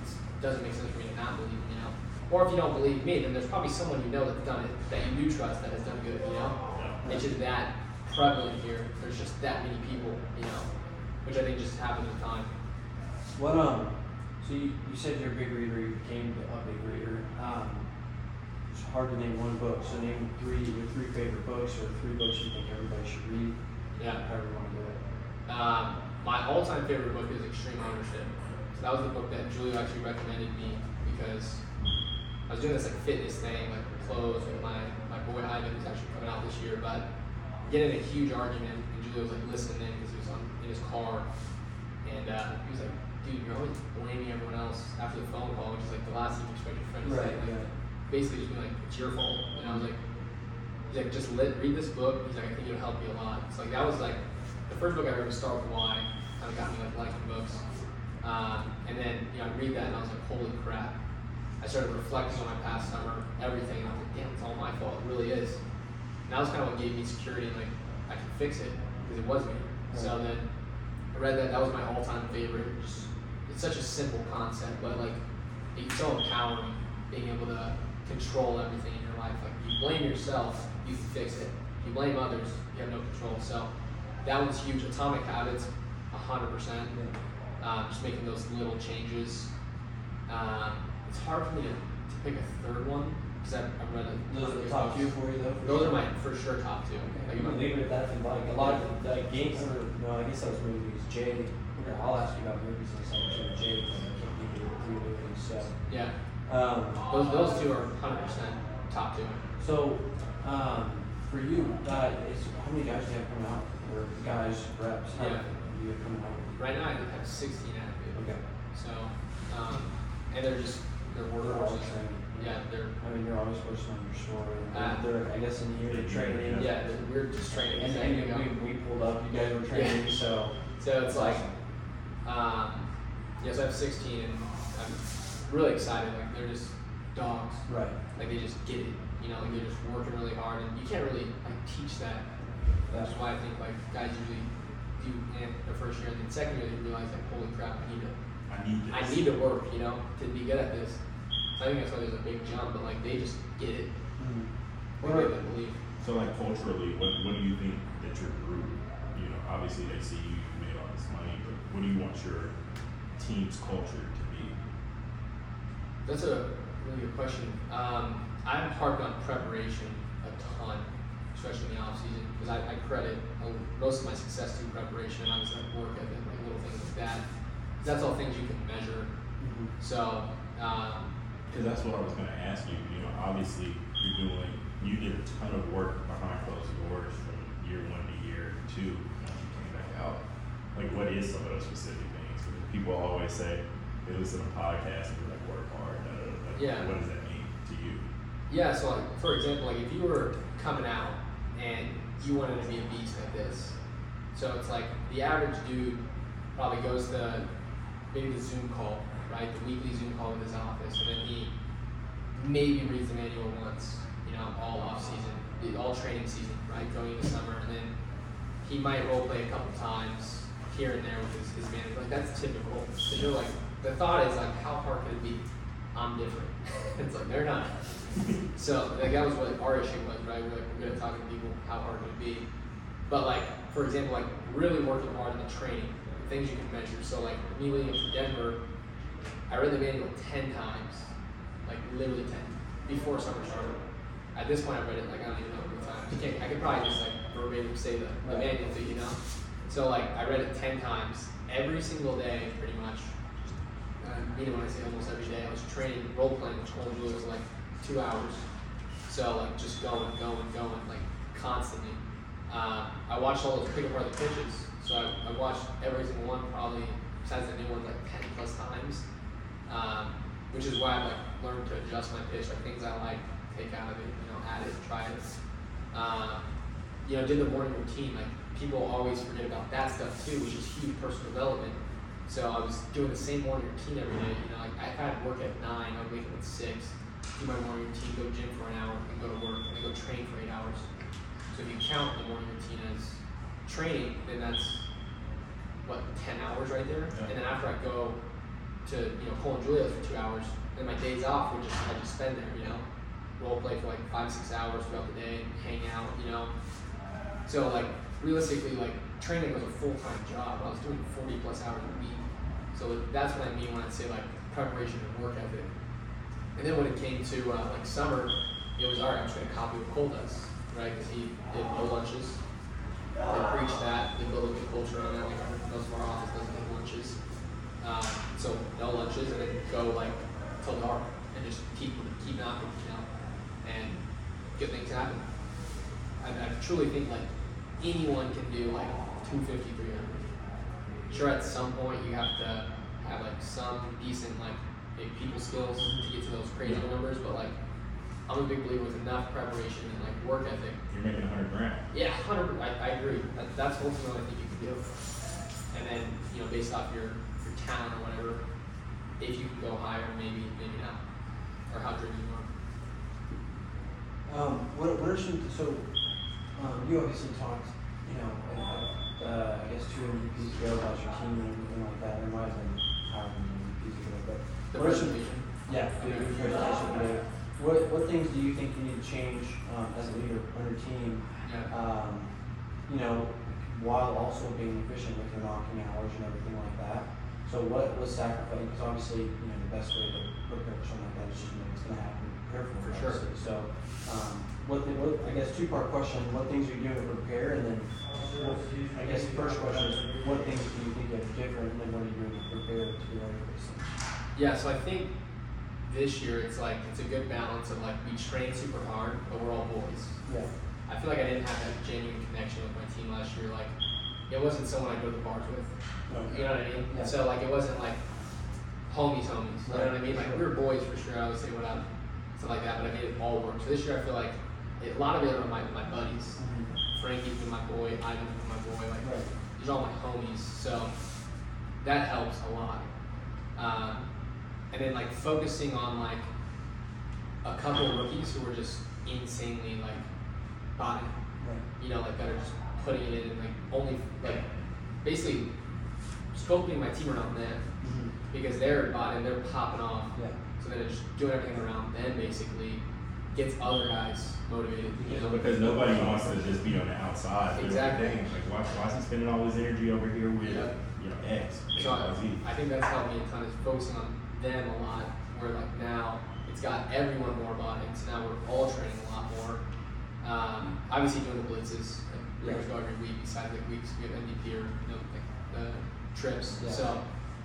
D: it doesn't make sense for me to not believe you know. Or if you don't believe me, then there's probably someone you know that's done it that you do trust that has done good. You know, yeah. it's just that prevalent here. There's just that many people, you know, which I think just happens with time.
C: What um? So you, you said you're a big reader. You became a big reader. Um, it's hard to name one book. So name three your three favorite books or three books you think everybody should read.
D: Yeah.
C: However you want to do it.
D: Um, my all-time favorite book is Extreme Ownership. So that was the book that Julio actually recommended me because I was doing this like fitness thing, like clothes with my my boy Ivan, who's actually coming out this year. But getting a huge argument, and Julio was like listening because he was on in his car, and uh, he was like, "Dude, you're always blaming everyone else after the phone call, which is like the last thing you expect your friend to say."
C: Right,
D: Like,
C: yeah.
D: Basically just being like, "It's your fault," and I was like. He's like, just let, read this book. He's like, I think it'll help you a lot. It's like that was like the first book I read was Start with Why. Kind of got me like liking books. Um, and then you know I read that and I was like, holy crap. I started reflecting on my past summer, everything, and I was like, damn, it's all my fault. It really is. And that was kind of what gave me security. and, Like I can fix it because it was me. So then I read that. That was my all-time favorite. Just it's such a simple concept, but like it's so empowering being able to control everything in your life. Like you blame yourself, you can fix it. If you blame others, you have no control. So that one's huge. Atomic Habits, hundred percent. Um, just making those little changes. Um, it's hard for me to, to pick a third one because I've, I've read a
C: Those are the top two for you though. for
D: Those
C: sure?
D: are my for sure top two.
C: Okay,
D: Like,
C: can leave it at that like. A lot of like games or no, I guess that was movies. Jay, I'll ask you about movies in a second. Jay, I can't give you three movies. So,
D: yeah,
C: um,
D: those those two are hundred percent top two.
C: So, um, for you, uh, how many guys do you have coming out? Or guys, reps? How
D: Yeah.
C: you have coming out?
D: Right now I have sixteen active.
C: Okay.
D: So, um, and they're just they're
C: They're all
D: workhorses. Yeah, they're
C: I mean, you're always posting on your story.
D: Uh,
C: they're, I guess, in here they're training.
D: yeah, we're just training.
C: And,
D: There you
C: and we, we pulled up, you guys were training, so.
D: So it's like, um, yes, I have 16, and I'm really excited. Like they're just dogs.
C: Right.
D: Like they just get it. You know, like they're just working really hard, and you can't really like teach that. That's why I think like guys usually do in the first year, and then second year they realize like, holy crap, I need to,
E: I need this.
D: I need to work. You know, to be good at this. So I think that's why there's a big jump, but like they just get it.
C: Mhm.
D: They
C: What
D: get
C: are-
E: So like culturally, what what do you think that your group, you know, obviously they see you, you made all this money, but what do you want your team's culture to be?
D: That's a really good question. Um, I'm harped on preparation a ton, especially in the off season, because I, I credit uh, most of my success to preparation and obviously like work ethic, like little things like that. 'Cause that's all things you can measure.
C: Mhm.
D: So, um,
E: Because that's what I was going to ask you. You know, obviously you're doing, you did a ton of work behind closed doors from year one to year two once you came back out. Like, what is some of those specific things? Because people always say they listen to podcasts and they're like, work hard. Da, da, da. Like,
D: Yeah.
E: What does that mean to you?
D: yeah. So, like for example, like if you were coming out and you wanted to be a beast at this, so it's like the average dude probably goes to maybe the Zoom call, right? The weekly Zoom call with his office, and then he maybe reads the manual once, you know, all off season, all training season, right? Going into summer, and then he might role play a couple times here and there with his, his manager. Like that's typical. So you're like, the thought is like, how hard could it be? I'm different. it's like they're not. So like that was what our issue was, right? We're like we're good at talking to people. How hard it would be? But like for example, like really working hard in the training, things you can measure. So like me leading up to Denver, I read the manual ten times, like literally ten, before summer started. At this point, I read it like I don't even know how many times. You can't, I could probably just like verbatim say the, the manual to you, you know. So like I read it ten times every single day, pretty much. I mean when I say almost every day. I was training role playing, which Julio was like two hours. So like just going, going, going, like constantly. Uh, I watched all those pick apart the pitches. So I, I watched every single one probably besides the new ones like ten plus times. Um, which is why I like learned to adjust my pitch, like things I like, take out of it, you know, add it, try it. Um, you know, did the morning routine. Like people always forget about that stuff too, which is huge personal development. So I was doing the same morning routine every day. You know, like if I had work at nine, I would wake up at six, do my morning routine, go to gym for an hour, and go to work, and then go train for eight hours. So if you count the morning routine as training, then that's what ten hours right there.
E: Yeah.
D: And then after I go to you know Cole and Julio's for two hours, then my days off would just I just spend there. You know, role play for like five six hours throughout the day, hang out. You know, so like realistically, like training was a full time job. I was doing forty plus hours a week. So that's what I mean when I say like preparation and work ethic. And then when it came to uh, like summer, it was all right. I'm just gonna copy what Cole does, right? Because he did no lunches. They preach that. They build a good culture on that. Like most of our office doesn't have lunches. Um, so no lunches, and then go like till dark and just keep keep knocking, you know, and good things happen. I, I truly think like anyone can do like 250, 300. Sure, at some point you have to have like some decent like people skills to get to those crazy numbers, but like I'm a big believer with enough preparation and like work ethic.
E: You're making a hundred grand.
D: Yeah, hundred. I, I agree. That, that's ultimately what I think you can do. And then you know, based off your your talent or whatever, if you can go higher, maybe maybe not, or how driven you are.
C: Um, what, what are some, so, um, you obviously talked, you know, uh, I guess two MVPs ago about your team and everything like that, there might have been however many MVPs ago, but.
D: The
C: what are some-
D: presentation.
C: Yeah, the the presentation. What, what things do you think you need to change, um, as a leader on your team,
D: Yeah.
C: um, you know, while also being efficient with your knocking hours and everything like that? So what was sacrificing, because obviously, you know, the best way to prepare for something like that is just know it's gonna happen, prepare for it,
D: For sure.
C: obviously. So, um, what, the- what, I guess two-part question, what things are you doing to prepare, and then, what- I guess the first question is, what things do you think have different, and then what are you doing to prepare to be ready for?
D: Yeah, so I think this year it's like it's a good balance of like we train super hard, but we're all boys.
C: Yeah.
D: I feel like I didn't have that genuine connection with my team last year. Like it wasn't someone I go to the bars with. You know what I mean?
C: Yeah.
D: So like it wasn't like homies, homies. You know what I mean? Like we were boys for sure. I would say what up, stuff like that. But I made it all work. So this year I feel like a lot of it are my my buddies. Frankie's been my boy. Ivan's been my boy. Like
C: Right.
D: these are all my homies. So that helps a lot. Um, and then like focusing on like a couple of rookies who were just insanely like body,
C: Right.
D: you know, like that are just putting it in and like only like basically scoping my team around them
C: Mhm.
D: because they're body and they're popping off.
C: Yeah.
D: So then it's just doing everything around them basically gets other guys motivated. You know?
E: Because nobody wants to just be on the outside. doing
D: Exactly.
E: things. Like, why, why is he spending all his energy over here with,
D: Yeah.
E: you know, X,
D: So I,
E: X, Y, Z?
D: I think that's helped me a ton is focusing on them a lot. Where like now it's got everyone more bought in. So now we're all training a lot more. Um, obviously doing the blitzes. Like we
C: Yeah.
D: always go every week. Besides like weeks we have MVP or you know like the trips.
C: Yeah.
D: So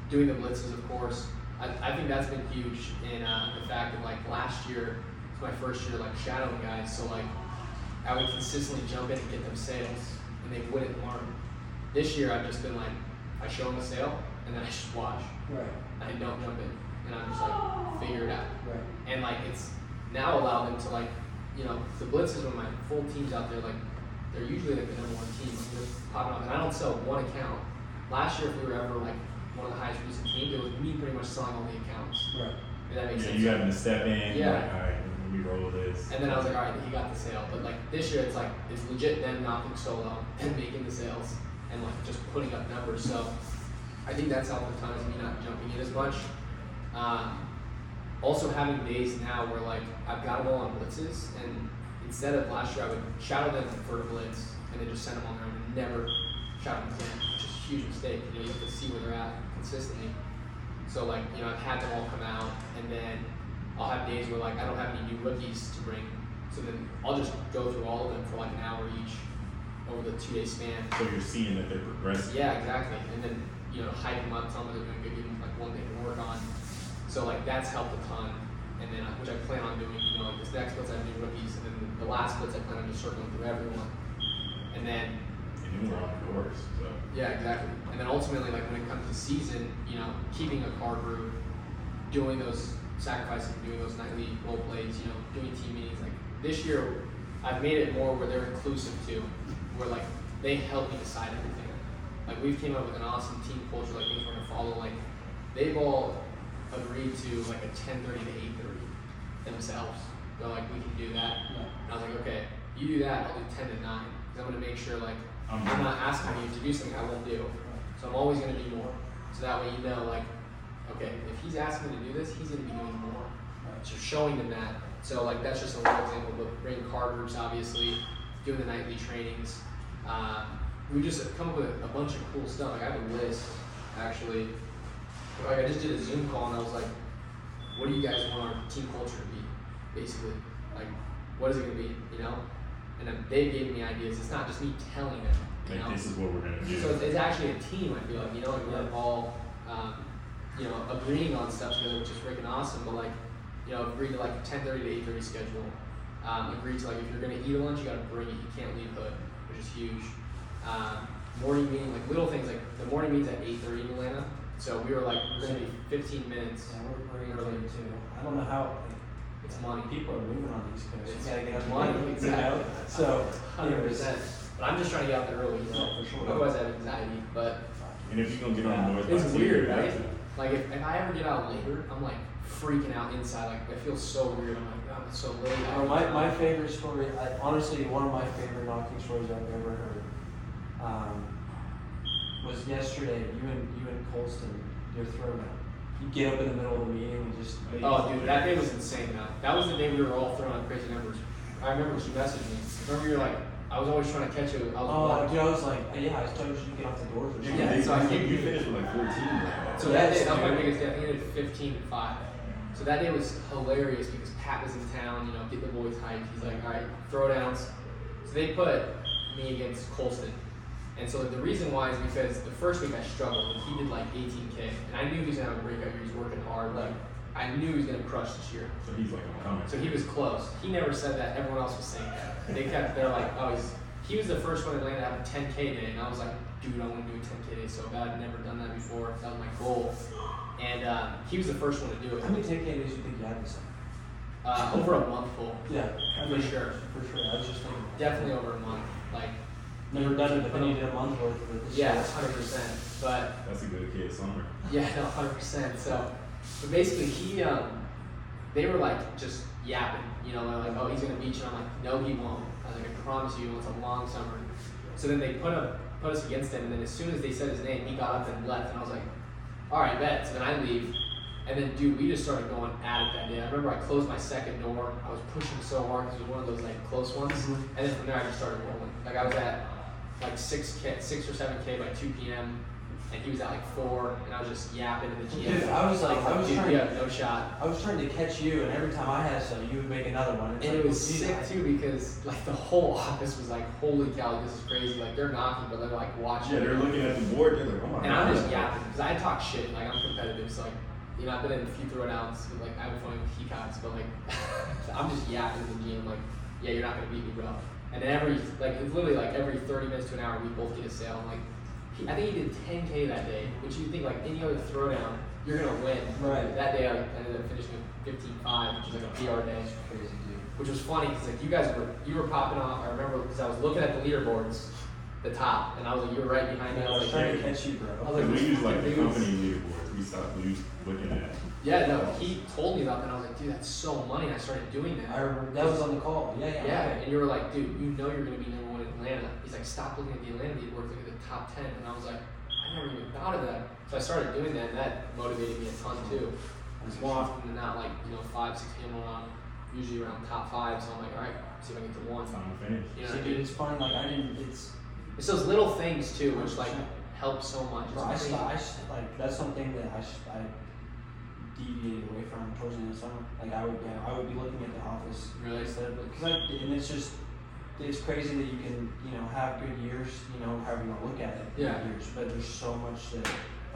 D: doing the blitzes of course. I, I think that's been huge in uh, the fact of like last year it's my first year like shadowing guys. So like I would consistently jump in and get them sales and they wouldn't learn. This year I've just been like I show them a sale and then I just watch.
C: Right.
D: I don't jump in, and I'm just like figure it out.
C: Right.
D: And like it's now allowed them to like, you know, the blitzes when my full team's out there, like they're usually like the number one team. Like, they're popping off, and I don't sell one account. Last year, if we were ever like one of the highest producing teams, it was me pretty much selling all the accounts.
C: Right.
D: If that makes
E: Yeah,
D: sense.
E: you having to step in.
D: Yeah.
E: Like, all right, let me roll this.
D: And then I was like, all right, he got the sale. But like this year, it's like it's legit them knocking solo and making the sales and like just putting up numbers. So I think that's helped a ton is me not jumping in as much. Um, also having days now where like I've got them all on blitzes and instead of last year I would shadow them for a blitz and then just send them on their own and never shadow them again, which is a huge mistake. You know, you have to see where they're at consistently. So like, you know, I've had them all come out and then I'll have days where like I don't have any new rookies to bring. So then I'll just go through all of them for like an hour each over the two day span.
E: So you're seeing that they're progressing.
D: Yeah, exactly. And then, you know, hype them up, tell them they're doing good, give them like one thing to work on. So like that's helped a ton. And then, uh, which I plan on doing, you know, like this next blitz I have new rookies, and then the last blitz I plan on just circling through everyone. And then
E: And then we're on doors. So.
D: yeah, exactly. And then ultimately, like when it comes to season, you know, keeping a car group, doing those sacrificing, doing those nightly role plays, you know, doing team meetings. Like this year, I've made it more where they're inclusive too, where like they help me decide everything. Like we've came up with an awesome team culture, like things we're gonna follow. Like they've all agreed to like a 10:30 to 8:30 themselves. They're like, we can do that.
C: Yeah.
D: And I was like, okay, you do that, I'll do 10 to 9. Because I'm gonna make sure like
E: I'm-
D: I'm not asking you to do something I won't do. So I'm always gonna do more. So that way you know like, okay, if he's asking me to do this, he's gonna be doing more. So showing them that. So like that's just a little example. But bringing car groups, obviously, doing the nightly trainings. Um, we just come up with a bunch of cool stuff. Like I have a list, actually. Like I just did a Zoom call and I was like, "What do you guys want our team culture to be?" Basically, like, what is it gonna be? You know? And then they gave me ideas. It's not just me telling them. You
E: Like
D: know?
E: this is what we're gonna do.
D: So it's, it's actually a team. I feel like you know, like we're all, um, you know, agreeing on stuff together, which is freaking awesome. But like, you know, agree to like a ten thirty to eight thirty schedule. Um, agree to like if you're gonna eat a lunch, you gotta bring it. You can't leave hood, which is huge. Um, morning meeting, like little things, like the morning meeting's at eight thirty in Atlanta. So we were like, we're gonna be fifteen minutes.
C: Yeah, we're, we're early too. I don't know how like,
D: It's money.
C: people are moving on these coasts.
D: It's
C: You gotta get up
D: money,
C: and
D: exactly.
C: You know? So,
D: Hundred percent. But I'm just trying to get out there early. You know?
C: Yeah, for sure.
D: Otherwise, I have anxiety. But
E: And if you're gonna get on the noise,
D: It's weird,
E: you have
D: right?
E: To.
D: Like if, if I ever get out later, I'm like freaking out inside. Like I feel so weird. I'm like, God, it's so late. I
C: Oh, my, my favorite story, I, honestly, one of my favorite knocking stories I've ever heard, um, was yesterday. You and you and Colston, your throwdown. You get up in the middle of the meeting and just.
D: Oh, dude, that day was insane. Though that was the day we were all throwing out crazy numbers. I remember she messaged me. Remember you're like, I was always trying to catch you. I was
C: Oh,
D: like,
C: dude, I was like, yeah, I told you to get off the doors or something.
D: Yeah,
E: You-
D: so I
E: you,
D: think-
E: you finished with like 14. Right?
D: So that day, that was my biggest day. I think I did 15 and 5. So that day was hilarious because Pat was in town, you know, get the boys hyped. He's like, all right, throwdowns. So they put me against Colston. And so the reason why is because the first week I struggled and he did like 18K. And I knew he was going to have a breakout year. He's working hard. Like, I knew he was going to crush this year.
E: So he's like, I'm coming.
D: So he was close. He never said that. Everyone else was saying that. They kept. They're like, oh, he's. He was the first one in Atlanta to have a 10k day, and I was like, dude, I want to do a 10k day so bad. I've never done that before. That was my goal. And um, he was the first one to do it.
C: How many 10K days do you think you had this
D: Uh, over a month full.
C: Yeah, I
D: For
C: mean,
D: sure.
C: For sure. I was just thinking.
D: Definitely over a month. Like,
C: Never done it, but then you did a month worth of it. this
D: yeah,
C: year.
D: 100. percent But
E: That's a good kid summer.
D: Yeah, no, hundred percent. So, but basically, he, um, they were like just yapping. You know, they're like, "Oh, he's gonna beat you." And I'm like, "No, he won't." I was like, "I promise you, it's a long summer." So then they put up, put us against him, and then as soon as they said his name, he got up and left, and I was like, "All right, bet." So then I leave, and then dude, we just started going at it that day. I remember I closed my second door. I was pushing so hard because it was one of those like close ones,
C: Mhm.
D: and then from there I just started rolling. Like I was at like six k, six or seven k by two p.m. And he was at like four, and I was just yapping in the gym.
C: Dude, I was like- I was
D: dude,
C: trying-
D: you have no shot.
C: I was trying to catch you, and every time I had some, you would make another one. It's
D: And
C: like,
D: it was
C: geez,
D: sick
C: I-
D: too because like the whole office was like, "Holy cow, this is crazy!" Like they're knocking, but they're like watching.
E: Yeah, they're looking at the board. They're like, oh my
D: And I'm just yapping because I talk shit. Like I'm competitive, so like you know I've been in a few throwdowns with like I have fun with peacocks, but like I'm just yapping in the gym. Like yeah, you're not gonna beat me, bro. And then every like it's literally like every 30 minutes to an hour, we both get a sale. I'm like he, I think he did 10k that day, which you think like any other throwdown, you're gonna win.
C: Right.
D: That day I ended up finishing with 15.5, which was like a PR day
C: That's crazy, dude.
D: which was funny because like you guys were you were popping off. I remember because I was looking at the leaderboards, the top, and I was like, you were right behind me.
C: I
D: I
C: was
D: was
C: trying
D: like,
C: to catch you, bro.
D: I was
E: Because we use like the
D: Dude.
E: company leaderboards. We stopped we looking at.
D: Yeah, no. He told me about that. and I was like, dude, that's so money. I started doing that.
C: I remember that was on the call. Yeah, yeah.
D: yeah,
C: okay.
D: and you were like, dude, you know you're gonna be number one in Atlanta. He's like, stop looking at the Atlanta leaderboards, look at the top ten. And I was like, I never even thought of that. So I started doing that, and that motivated me a ton too. Because more often than not, like you know, five, six p.m. on, usually around top five. So I'm like, all right, see if I can get to one.
E: Time to finish.
D: You know,
C: See, dude, it's fun. Like I didn't. It's.
D: It's those little things too, which like help so much.
C: Bro, I,
D: It's
C: st- I st- like that's something that I, st- I deviated away from towards the end of summer. Like I would, yeah, I would be looking at the office
D: Really?
C: instead of because I and it's just it's crazy that you can you know have good years, you know, however you want to look at it.
D: Yeah.
C: Years, but there's so much that,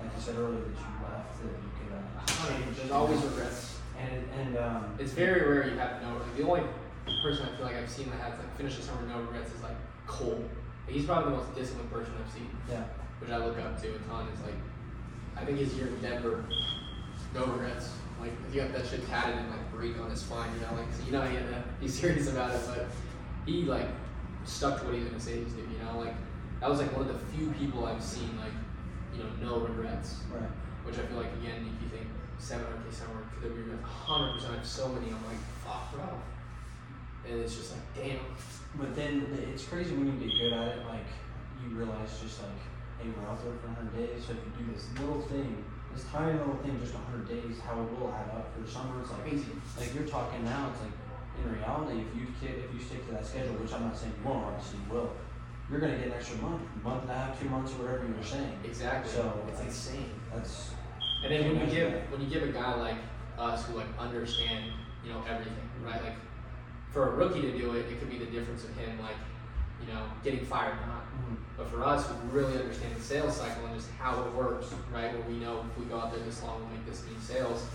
C: like I said earlier, that you left that you could. Uh, change.
D: There's always regrets.
C: And and um.
D: It's very rare you have no. Like, the only person I feel like I've seen that has like finished the summer with no regrets is like Cole. Like, he's probably the most disciplined person I've seen,
C: Yeah.
D: which I look up to a ton. Is like, I think his year in Denver, no regrets. Like if you got that shit tatted and like breathe on his spine, you know, like so you know he had to be serious about it. But he like stuck to what he's gonna say he's doing. You know, like that was like one of the few people I've seen like you know no regrets.
C: Right.
D: Which I feel like again, if you think 700k summer could there be regrets? 100. percent I have so many. I'm like fuck, bro. And it's just like damn.
C: But then it's crazy when you get good at it, like you realize just like, hey, we're out there for 100 days. So if you do this little thing, this tiny little thing, just 100 days, how it will add up. For summer, it's like
D: Crazy.
C: Like you're talking now, it's like in reality, if you ki- if you stick to that schedule, which I'm not saying you won't, obviously you will, you're gonna get an extra month, month and a half, two months, or whatever you were saying.
D: Exactly.
C: So
D: it's
C: like,
D: insane.
C: That's
D: And then when you give
C: that.
D: when you give a guy like us who like understand, you know, everything, right? Like for a rookie to do it, it could be the difference of him like, you know, getting fired or not.
C: Mhm.
D: But for us we really understand the sales cycle and just how it works, right? Where we know if we go out there this long we'll make this many sales,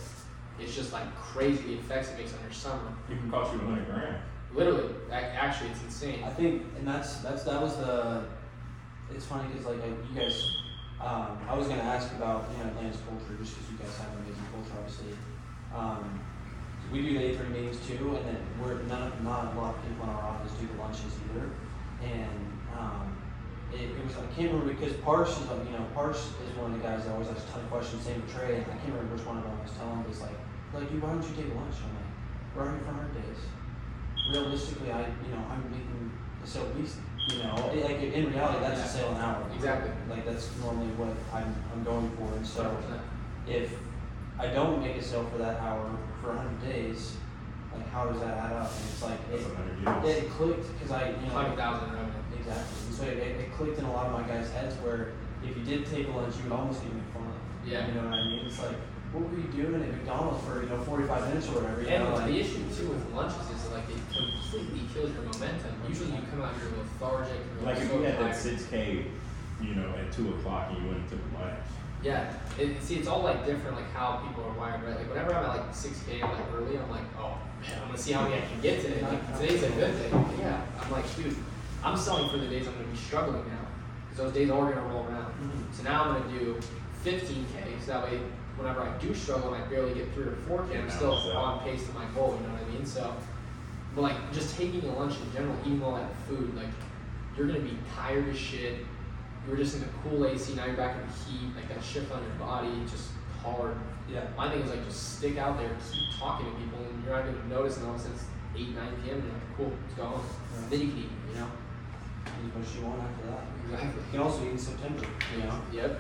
D: it's just like crazy the effects it makes on your summer.
E: It can cost you a hundred grand.
D: Literally, actually, it's insane.
C: I think, and that's that's that was the. It's funny because like you guys, um, I was gonna ask about you know Atlanta's culture just because you guys have an amazing culture, obviously. Um, we do the A three meetings too, and then we're not not a lot of people in our office do the lunches either, and um, it, it was I can't remember because Parse is like you know Parse is one of the guys that always asks a ton of questions. Same with Trey. I can't remember which one of them I was telling, but it's like like you why don't you take lunch? I'm like we're already for hundred days realistically, I you know I'm making so at least you know it- like in reality that's a sale an hour.
D: Exactly.
C: Like that's normally what I'm I'm going for, and so
D: 100%.
C: if I don't make a sale for that hour for 100 days, like how does that add up? And it's like
E: That's
C: it,
E: hundred years.
C: it clicked because I you know
D: Hundred thousand in revenue.
C: exactly. And so it, it clicked in a lot of my guys' heads where if you did take a lunch, you would almost get made fun of.
D: Yeah.
C: You know what I mean? It's like what were you doing at McDonald's for you know 45 minutes or whatever? You
D: And
C: know, like,
D: the issue too with lunches is like it completely kills your momentum. Usually you come out here lethargic. You're
E: Like if you had that six K, you know, at two o'clock and you went and took lunch.
D: Yeah, it, see, it's all like different, like how people are wired, right? Like whenever I'm at like 6k, like early, I'm like, oh man, I'm gonna see how many I can get today. Like today's a good day. Yeah, I'm like, dude, I'm selling for the days I'm gonna be struggling now, because those days are gonna roll around.
C: Mhm.
D: So now I'm gonna do 15k, so that way, whenever I do struggle and I barely get three or 4k, I'm
E: Yeah,
D: still
E: so-
D: on pace to my goal. You know what I mean? So, but like just taking a lunch in general, eating all that food, like you're gonna be tired as shit. You were just in the cool AC, now you're back in the heat, like that shift on your body, just hard.
C: yeah.
D: My thing is like just stick out there, keep talking to people, and you're not gonna notice, and all of a sudden it's 8, 9 p.m., and you're like, cool, it's gone.
C: Right.
D: Then you can eat, you know?
C: As much as you want after that.
D: Exactly.
C: You can also eat in September, you know.
D: Yep.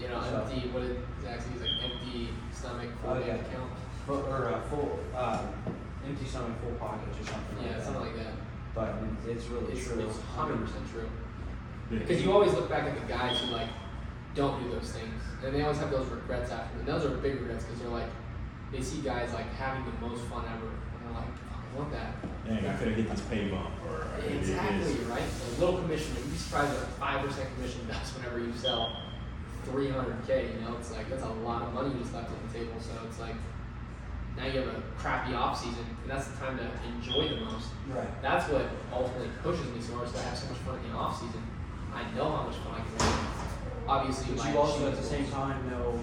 D: You know,
C: So-
D: empty, what Zach say? He's like, empty stomach, full
C: Oh, yeah.
D: account.
C: Full, or uh, full, um, empty stomach, full pockets or something like
D: Yeah,
C: that.
D: something like that.
C: But I mean, it's really
D: It's,
C: true.
D: it's 100% true.
E: The-
D: Because you always look back at the guys who like don't do those things, and they always have those regrets after. And those are big regrets because they're like, they see guys like having the most fun ever, and they're like, Fuck, I want that.
E: Dang, I could have hit this pay bump or I
D: Exactly right. A little commission. You'd be surprised what a five percent commission does whenever you sell 300k. You know, it's like that's a lot of money you just left on the table. So it's like now you have a crappy off season, and that's the time to enjoy the most.
C: Right.
D: That's what ultimately pushes me so hard. So I have so much fun in the off season. I know how much fun I can have. Obviously,
C: But
D: my
C: you also at the
D: achievements-
C: same time know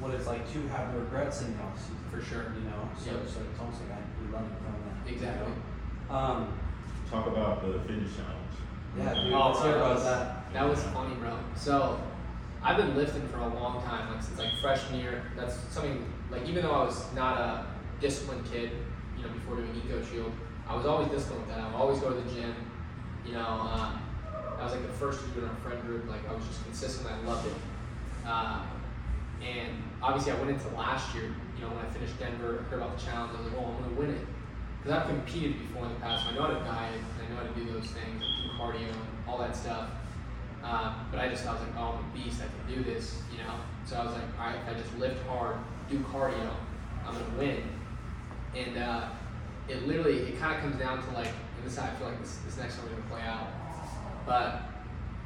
C: what it's like to have the regrets in the off season.
D: For sure.
C: You know, so,
D: Yep.
C: so it's almost like I be running from that. you
D: Exactly.
C: know? Um,
E: Talk about the fitness challenge.
C: yeah, dude.
D: Oh,
C: let's hear about that.
D: That was funny, bro. So, I've been lifting for a long time, like since like freshman year. That's something like even though I was not a disciplined kid, you know, before doing Eco Shield, I was always disciplined with that. I would always go to the gym. You know, um, I was like the first it in our friend group. Like I was just consistent. I loved it. Uh, and obviously, I went into last year. You know, when I finished Denver, I heard about the challenge. I was like, oh, I'm gonna win it. Because I've competed before in the past, so I know how to diet, I know how to do those things, do cardio, and all that stuff. Um, but I just I was like, oh, I'm a beast. I can do this, you know. So I was like, all right, if I just lift hard, do cardio, I'm gonna win. And uh, it literally, it kind of comes down to like, this is how I feel like this, this next one gonna play out. But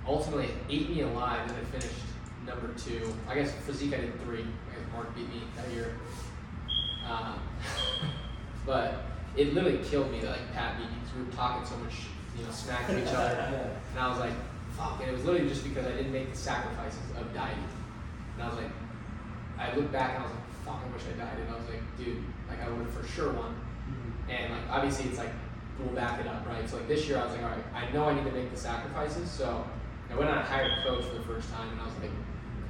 D: ultimately, it ate me alive, and I finished number two. I guess physique I did three. I guess Mark beat me that year. Um, but it literally killed me like Pat beat me because we were talking so much, you know, smack to each other. And I was like, fuck. And it was literally just because I didn't make the sacrifices of dieting. And I was like, I looked back and I was like, fuck, I wish I died. And I was like, dude, like I would have for sure won.
C: Mhm.
D: And like obviously it's like will back it up, right? So like this year, I was like, all right, I know I need to make the sacrifices, so I went on and hired a coach for the first time, and I was like,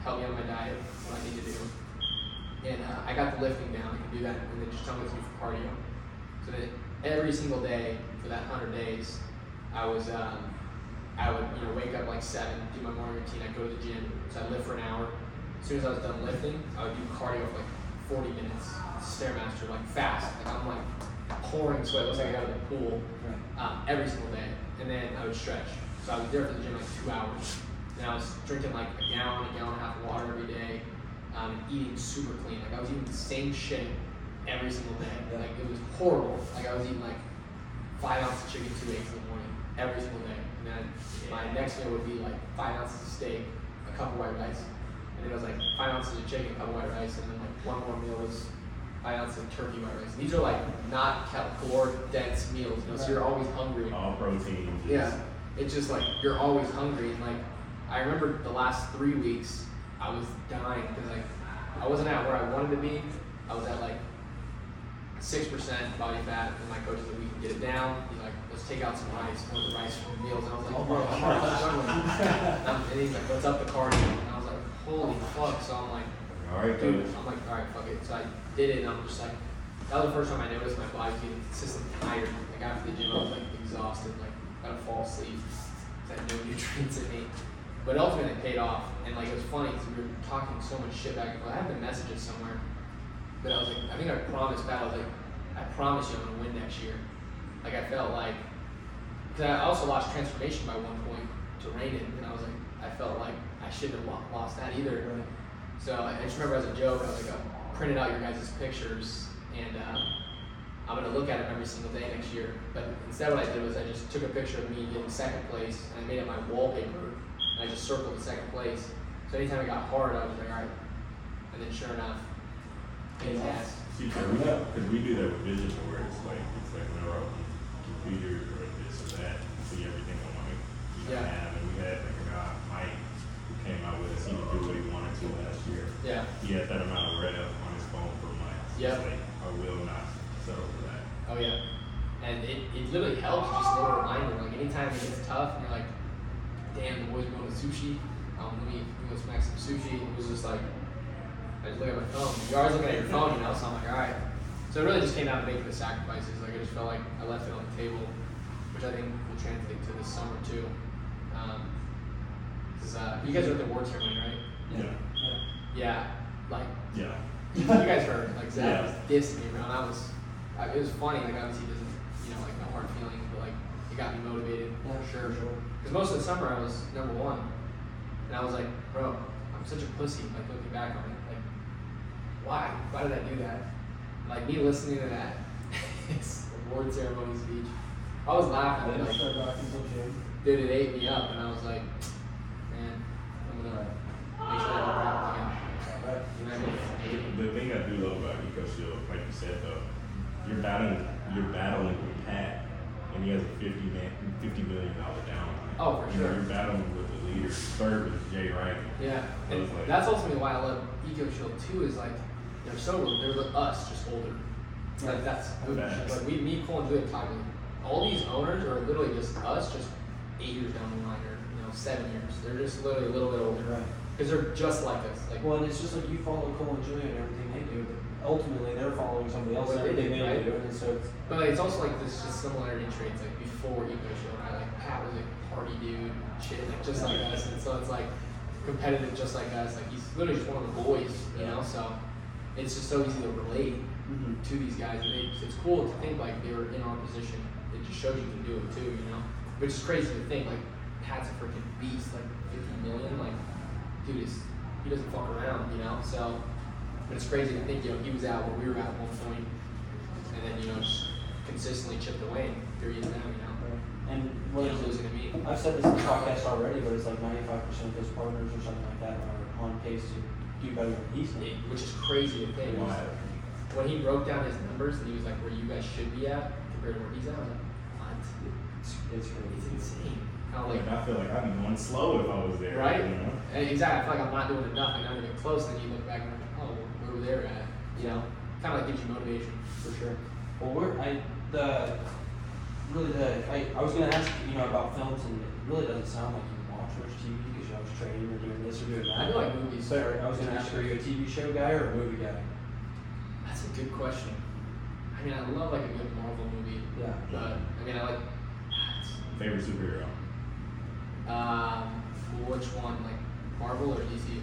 D: help me on my diet, what I need to do, and uh, I got the lifting down. I can do that, and then just tell me to do for cardio. So then every single day for that hundred days, I was um, I would you know wake up like seven, do my morning routine. I'd go to the gym, so I'd lift for an hour. As soon as I was done lifting, I would do cardio for like 40 minutes, stairmaster, like fast. Like I'm like pouring sweat, looks like I got of the pool um, every single day. And then I would stretch. So I was there for the gym like two hours. And I was drinking like a gallon, a gallon and a half of water every day, um, eating super clean. Like I was eating the same shit every single day. Like it was horrible. Like I was eating like five ounces of chicken two eggs in the morning every single day. And then my next meal would be like five ounces of steak, a cup of white rice. And then it was like five ounces of chicken, a cup of white rice, and then like one more meal was ounces of turkey white rice. These are like not caloric dense meals, you know, so you're always hungry.
E: All protein. just-
D: Yeah, it's just like you're always hungry. And like I remember the last three weeks, I was dying because like I wasn't at where I wanted to be. I was at like six percent body fat, and my coach was like, "We can get it down." He's like, "Let's take out some rice, more the rice from meals." And I was like,
C: Oh,
D: "Bro,
C: my
D: I'm
C: gosh.
D: not struggling." Um, and he's like, "Let's up the cardio." And I was like, "Holy fuck!" So I'm like,
E: All right,
D: Dude. I'm like, all right, fuck it. So I did it, and I'm just like, that was the first time I noticed my body getting consistently tired. Like after the gym, I was like exhausted, like to fall asleep. 'cause I had no nutrients in me. But ultimately, it paid off, and like it was funny because we were talking so much shit back and forth. I have the messages somewhere, but I was like, I think I promised Pat, I was like, I promise you, I'm gonna win next year. Like I felt like, because I also lost transformation by one point to Raymond, and I was like, I felt like I shouldn't have lost that either. So I just remember as a joke, I was like, I printed out your guys' pictures, and um, I'm gonna look at them every single day next year. But instead, what I did was I just took a picture of me getting second place, and I made it my wallpaper, and I just circled the second place. So anytime it got hard, I was like, all right. And then sure enough, it's ass.
E: See, because we, because we do that with vision boards, like, it's like I open computer or this or that, you see everything I want to, you know,
D: Yeah.
E: have. And we had like a guy, Mike, who came out with us, he would do what he wanted to last year.
D: Yeah.
E: He had that amount of rev on his phone for months. It's
D: Yep.
E: like, I will not settle for that.
D: Oh yeah. And it, it literally helps just a little reminder. Like anytime it gets tough and you're like, damn, the boys are going to sushi. Um, let me, let me go smack some sushi. It was just like, I just look at my phone. You're always looking at your phone, you know, so I'm like, all right. So it really just came down to making the sacrifices. Like I just felt like I left it on the table, which I think will translate to this summer too. Um, 'cause, uh, you guys are at the award ceremony, right?
E: Yeah.
D: Yeah. Like
E: Yeah.
D: You guys heard like Zach
E: Yeah.
D: was dissing me around. I was, I, it was funny. Like obviously he doesn't, you know, like no hard feelings, but like it got me motivated
C: Yeah,
D: for sure.
C: sure.
D: Because most of the summer I was number one, and I was like, bro, I'm such a pussy. Like looking back on it, like why? Why did I do that? Like me listening to that award ceremony speech, I was laughing.
C: Then
D: Like,
C: start rocking some gym.
D: dude, it ate me up, and I was like, man, I'm gonna make sure that all happens again.
C: Right.
D: You know what I mean?
E: The thing I do love about Eco Shield, like you said though, you're battling, you're battling with Pat, and he has a fifty man, fifty million dollar downline.
D: Oh, for
E: You know,
D: sure.
E: You're battling with the leader. Third was Jay Wright.
D: Yeah, and
E: like-
D: that's ultimately why I love Eco Shield too. Is like they're so they're like us, just older. Like that's like we, me, Cole, and Julio talking. All these owners are literally just us, just eight years down the line, or you know, seven years. They're just literally a little bit older,
C: Right.
D: Because they're just like us. Like
C: Well, and it's just like you follow Cole and Julio and everything they do, but ultimately they're following somebody else and everything they
D: right?
C: do, and so it's
D: But like, it's also like this just similarity in traits. Like before Eco Shield, right? Like Pat was a party dude, shit, like just like us, and so it's like competitive, just like us. Like he's literally just one of the boys, you know. So it's just so easy to relate mm-hmm. to these guys, and it's cool to think like they were in our position. It just shows you can do it too, you know. Which is crazy to think like Pat's a freaking beast, like 50 million, like dude is he doesn't fuck around, you know. So, but it's crazy to think, you know, he was out where we were at one point, and then you know just consistently chipped away. And here he is now, you know.
C: and what is it?
D: losing to me?
C: I've said this in the podcast already, but it's like ninety-five percent of his partners or something like that are on pace to do better than he's done.
D: Which is crazy to think.
E: Wow.
D: When he broke down his numbers and he was like, where you guys should be at compared to where he's at, I was like, what?
C: It's, it's
D: It's
C: crazy.
D: Insane. How
E: Like,
D: like
E: I feel like I'd be going slow if I was there.
D: Right?
E: You know?
D: And exactly. I feel like I'm not doing enough. And I'm not even close. Then you look back and you're like, oh, where were they at? You know, kind of like gives you motivation.
C: For sure. Well, we're I the really the I, I was gonna ask you know about films and it really doesn't sound like you watch much TV because you're always training or doing this or doing that.
D: I do like movies.
C: But are- I was gonna ask, are you a TV show guy or a movie guy?
D: That's a good question. I mean, I love like a good Marvel movie,
C: Yeah.
D: but I mean, I like.
E: Favorite superhero?
D: Um, which one, like Marvel or DC?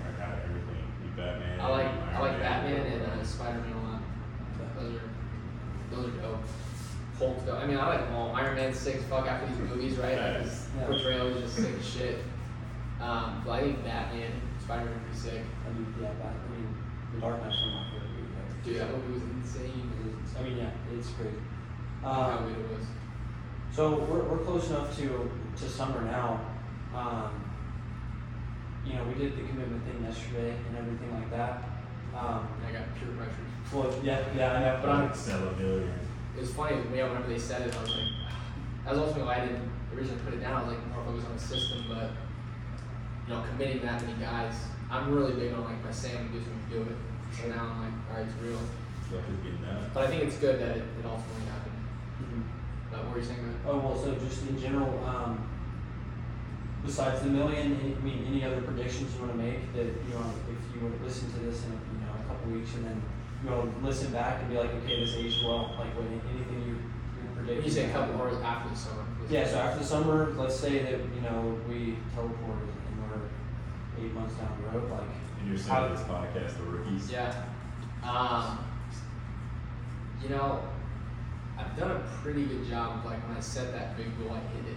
E: I got everything. You Batman.
D: I like
E: you
D: I like
E: Man,
D: Batman and uh, Spider Man a lot. Those are those are dope. Hulk though. I mean, I like them all. Iron Man six. Fuck after these movies, right? Like his
C: Yeah.
D: portrayal is just sick as shit. Um, but I think Batman, Spider Man, pretty sick.
C: I mean, yeah, that, I mean, The Dark Knight's one of my favorite movies. ever.
D: Dude, that movie was insane.
C: It is- I mean, yeah, it's great.
D: How
C: Um,
D: good it was.
C: so we're, we're close enough to to summer now. Um, you know, we did the commitment thing yesterday and everything like that. Um,
D: I got pure pressure.
C: well, yeah, yeah, I know, but I'm
E: Sell a million.
D: It was funny, yeah, whenever they said it, I was like, that was ultimately why I didn't originally put it down. I was like, more focused on the system, but, you know, committing that many guys, I'm really big on, like, my I say I'm gonna do it. So now I'm like, all right, it's real.
E: Stuff is getting done.
D: But I think it's good that it, it ultimately happened. What were you saying? Go.
C: Oh well, so just in general, um, besides the million, any, I mean, any other predictions you want to make that you know, if you were to listen to this in you know a couple weeks and then you know listen back and be like, okay, this aged well. Like what anything you you predict?
D: When you say a couple hours after the summer.
C: Yeah. So after the summer, let's say that you know we teleported and we're eight months down the road. Like
E: And you're saying this podcast, the rookies.
D: Yeah. Um, you know, I've done a pretty good job of, like, when I set that big goal, I hit it.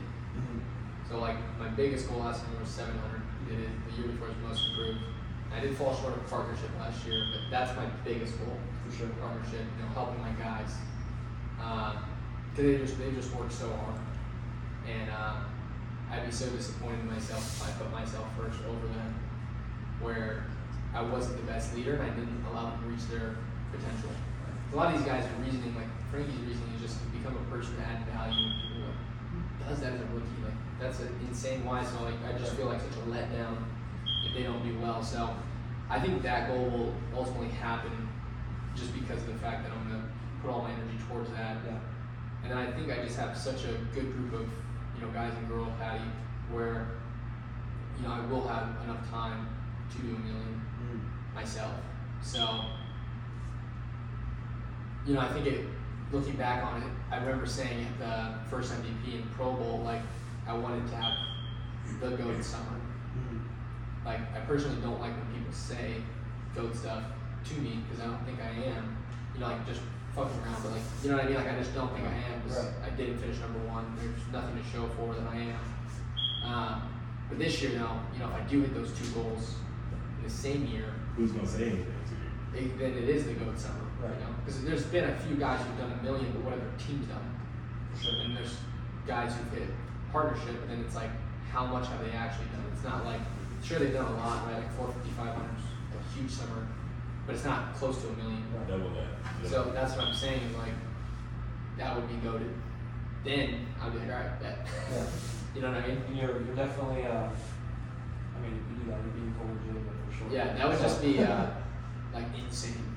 D: So like my biggest goal last year was 700. Did it the year before was most improved. I did fall short of partnership last year, but that's my biggest goal for sure. Partnership, you know, helping my guys. Because they just they just work so hard, and uh, I'd be so disappointed in myself if I put myself first over them, where I wasn't the best leader and I didn't allow them to reach their potential. A lot of these guys are reasoning like Frankie's reasoning is just to become a person to add value. And people like, "Who does that as a rookie? Like that's an insane why. So like I just feel like such a letdown if they don't do well. So I think that goal will ultimately happen just because of the fact that I'm gonna put all my energy towards that.
C: yeah.
D: And then I think I just have such a good group of, you know, guys and girl Patty where, you know, I will have enough time to do a million
C: Mm.
D: myself. So, you know, I think it, looking back on it, I remember saying at the first MVP in Pro Bowl, like, I wanted to have the GOAT summer.
C: Mm.
D: Like, I personally don't like when people say GOAT stuff to me because I don't think I am. You know, like, just fucking around, but like, you know what I mean? Like, I just don't think I am because
C: Right.
D: I didn't finish number one. There's nothing to show for that I am. Um, but this year, though, you know, if I do hit those two goals in the same year,
E: Who's gonna say anything to you?
D: it, then it is the GOAT summer.
C: Right.
D: You know, because there's been a few guys who've done a million, but what have their teams done? And there's guys who've hit partnership, and then it's like, how much have they actually done? It's not like, sure they've done a lot, right? Like 450, 500 a huge summer, but it's not close to a million.
E: Double that. Yeah.
D: So that's what I'm saying is like, that would be goaded. Then I'd be like, all right, bet.
C: Yeah.
D: You know what I mean?
C: And you're, you're definitely, uh, I mean, if you do that, you're being full legitimate for sure.
D: Yeah, that would just be uh, like insane.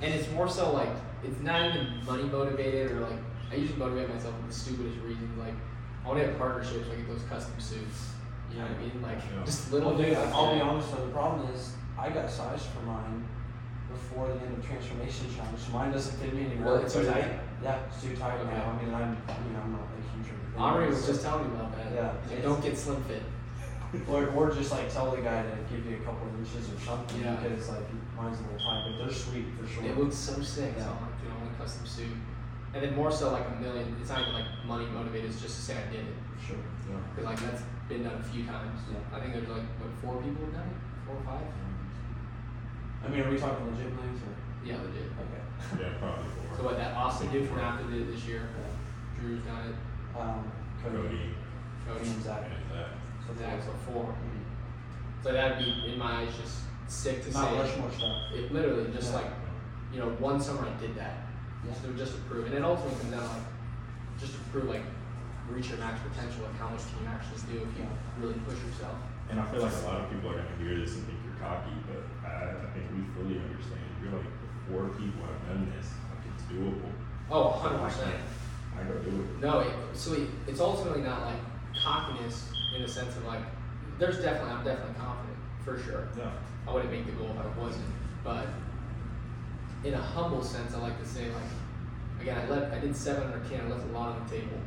C: Yeah.
D: And it's more so like it's not even money motivated or like I usually motivate myself with the stupidest reasons. Like I want to have partnerships, like get those custom suits. You know what I mean? Like
E: Yeah.
D: just little
C: Well, dude,
D: things. like
C: I'll be honest though, the problem is I got sized for mine before the end of transformation challenge. So mine doesn't fit me anymore.
D: Well, it's too tight?
C: Yeah, it's too tight
D: Okay.
C: now. I mean, I'm, you know, I'm not like huge. or anything.
D: Henri was just telling me about that.
C: Yeah.
D: He's like, don't get slim fit.
C: Or, or just like tell the guy to give you a couple of inches or something
D: Yeah.
C: because like mine's a little tight, but they're sweet for sure.
D: It looks so sick. So
C: Yeah.
D: I'm like, dude, I want a custom suit. And then more so like a million. It's not even like money motivated. It's just to say I did it.
C: For sure.
E: Yeah.
D: Because like that's been done a few times.
C: Yeah.
D: I think there's like what four people have done it, four or five.
C: I mean, are we talking legit millions or?
D: Yeah, legit.
C: Okay.
E: Yeah, probably four.
D: So what that Austin dude from Aptive did it this year. Yeah. Drew's done it.
C: Um, Cody.
E: Cody.
D: Cody.
C: and Zach.
E: And that.
C: So
D: Zach, so four.
C: Mhm.
D: So that'd be in my eyes just sick to
C: Not
D: say.
C: Rushmore stuff.
D: It literally just
C: Yeah.
D: like you know one summer I did that.
C: Yeah.
D: So just to prove, and it ultimately comes down to like just to prove like reach your max potential, like how much can you actually do if you really push yourself.
E: And I feel like a lot of people are gonna hear this and think you're cocky, but I, I think we fully understand. You're like the four people have done this. Like it's doable.
D: Oh, 100 percent.
E: I go do it.
D: No, it, so it, it's ultimately not like cockiness in the sense of like, there's definitely, I'm definitely confident, for sure.
E: No.
D: I wouldn't make the goal if I wasn't. But in a humble sense, I like to say like, again, I left, I did 700 can, I left a lot on the table,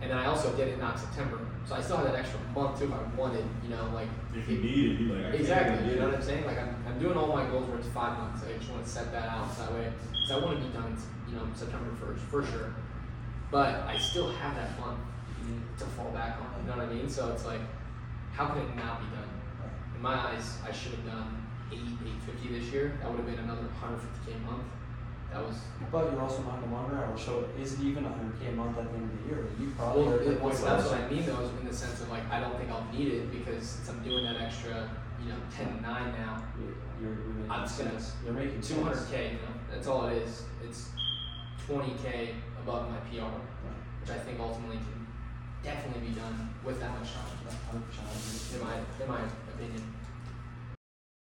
D: and then I also did it not September, so I still had that extra month too if I wanted, you know, like.
E: If you need it, you like
D: Exactly, you know what I'm saying? Like I'm, I'm doing all my goals where it's five months. I just want to set that out so that way, because I want to be done, you know, September first for sure. But I still have that month to fall back on. You know what I mean? So it's like, how can it not be done? In my eyes, I should have done eight, eight fifty this year. That would have been another 150k a month. That was
C: But you're also not gonna monitor. Hours, so is it even 100k a month at the end of the year? You probably
D: well,
C: are
D: it,
C: point
D: that's,
C: where
D: that's
C: it's
D: what I mean though, is in the sense of like I don't think I'll need it because since I'm doing that extra, you know, 10 to 9 now,
C: You're, you're, making
D: I'm just gonna-
C: You're making
D: Two hundred K, you know, that's all it is. It's twenty K above my PR, which I think ultimately can definitely be done with that much time,
C: Hundred
D: in my in my opinion.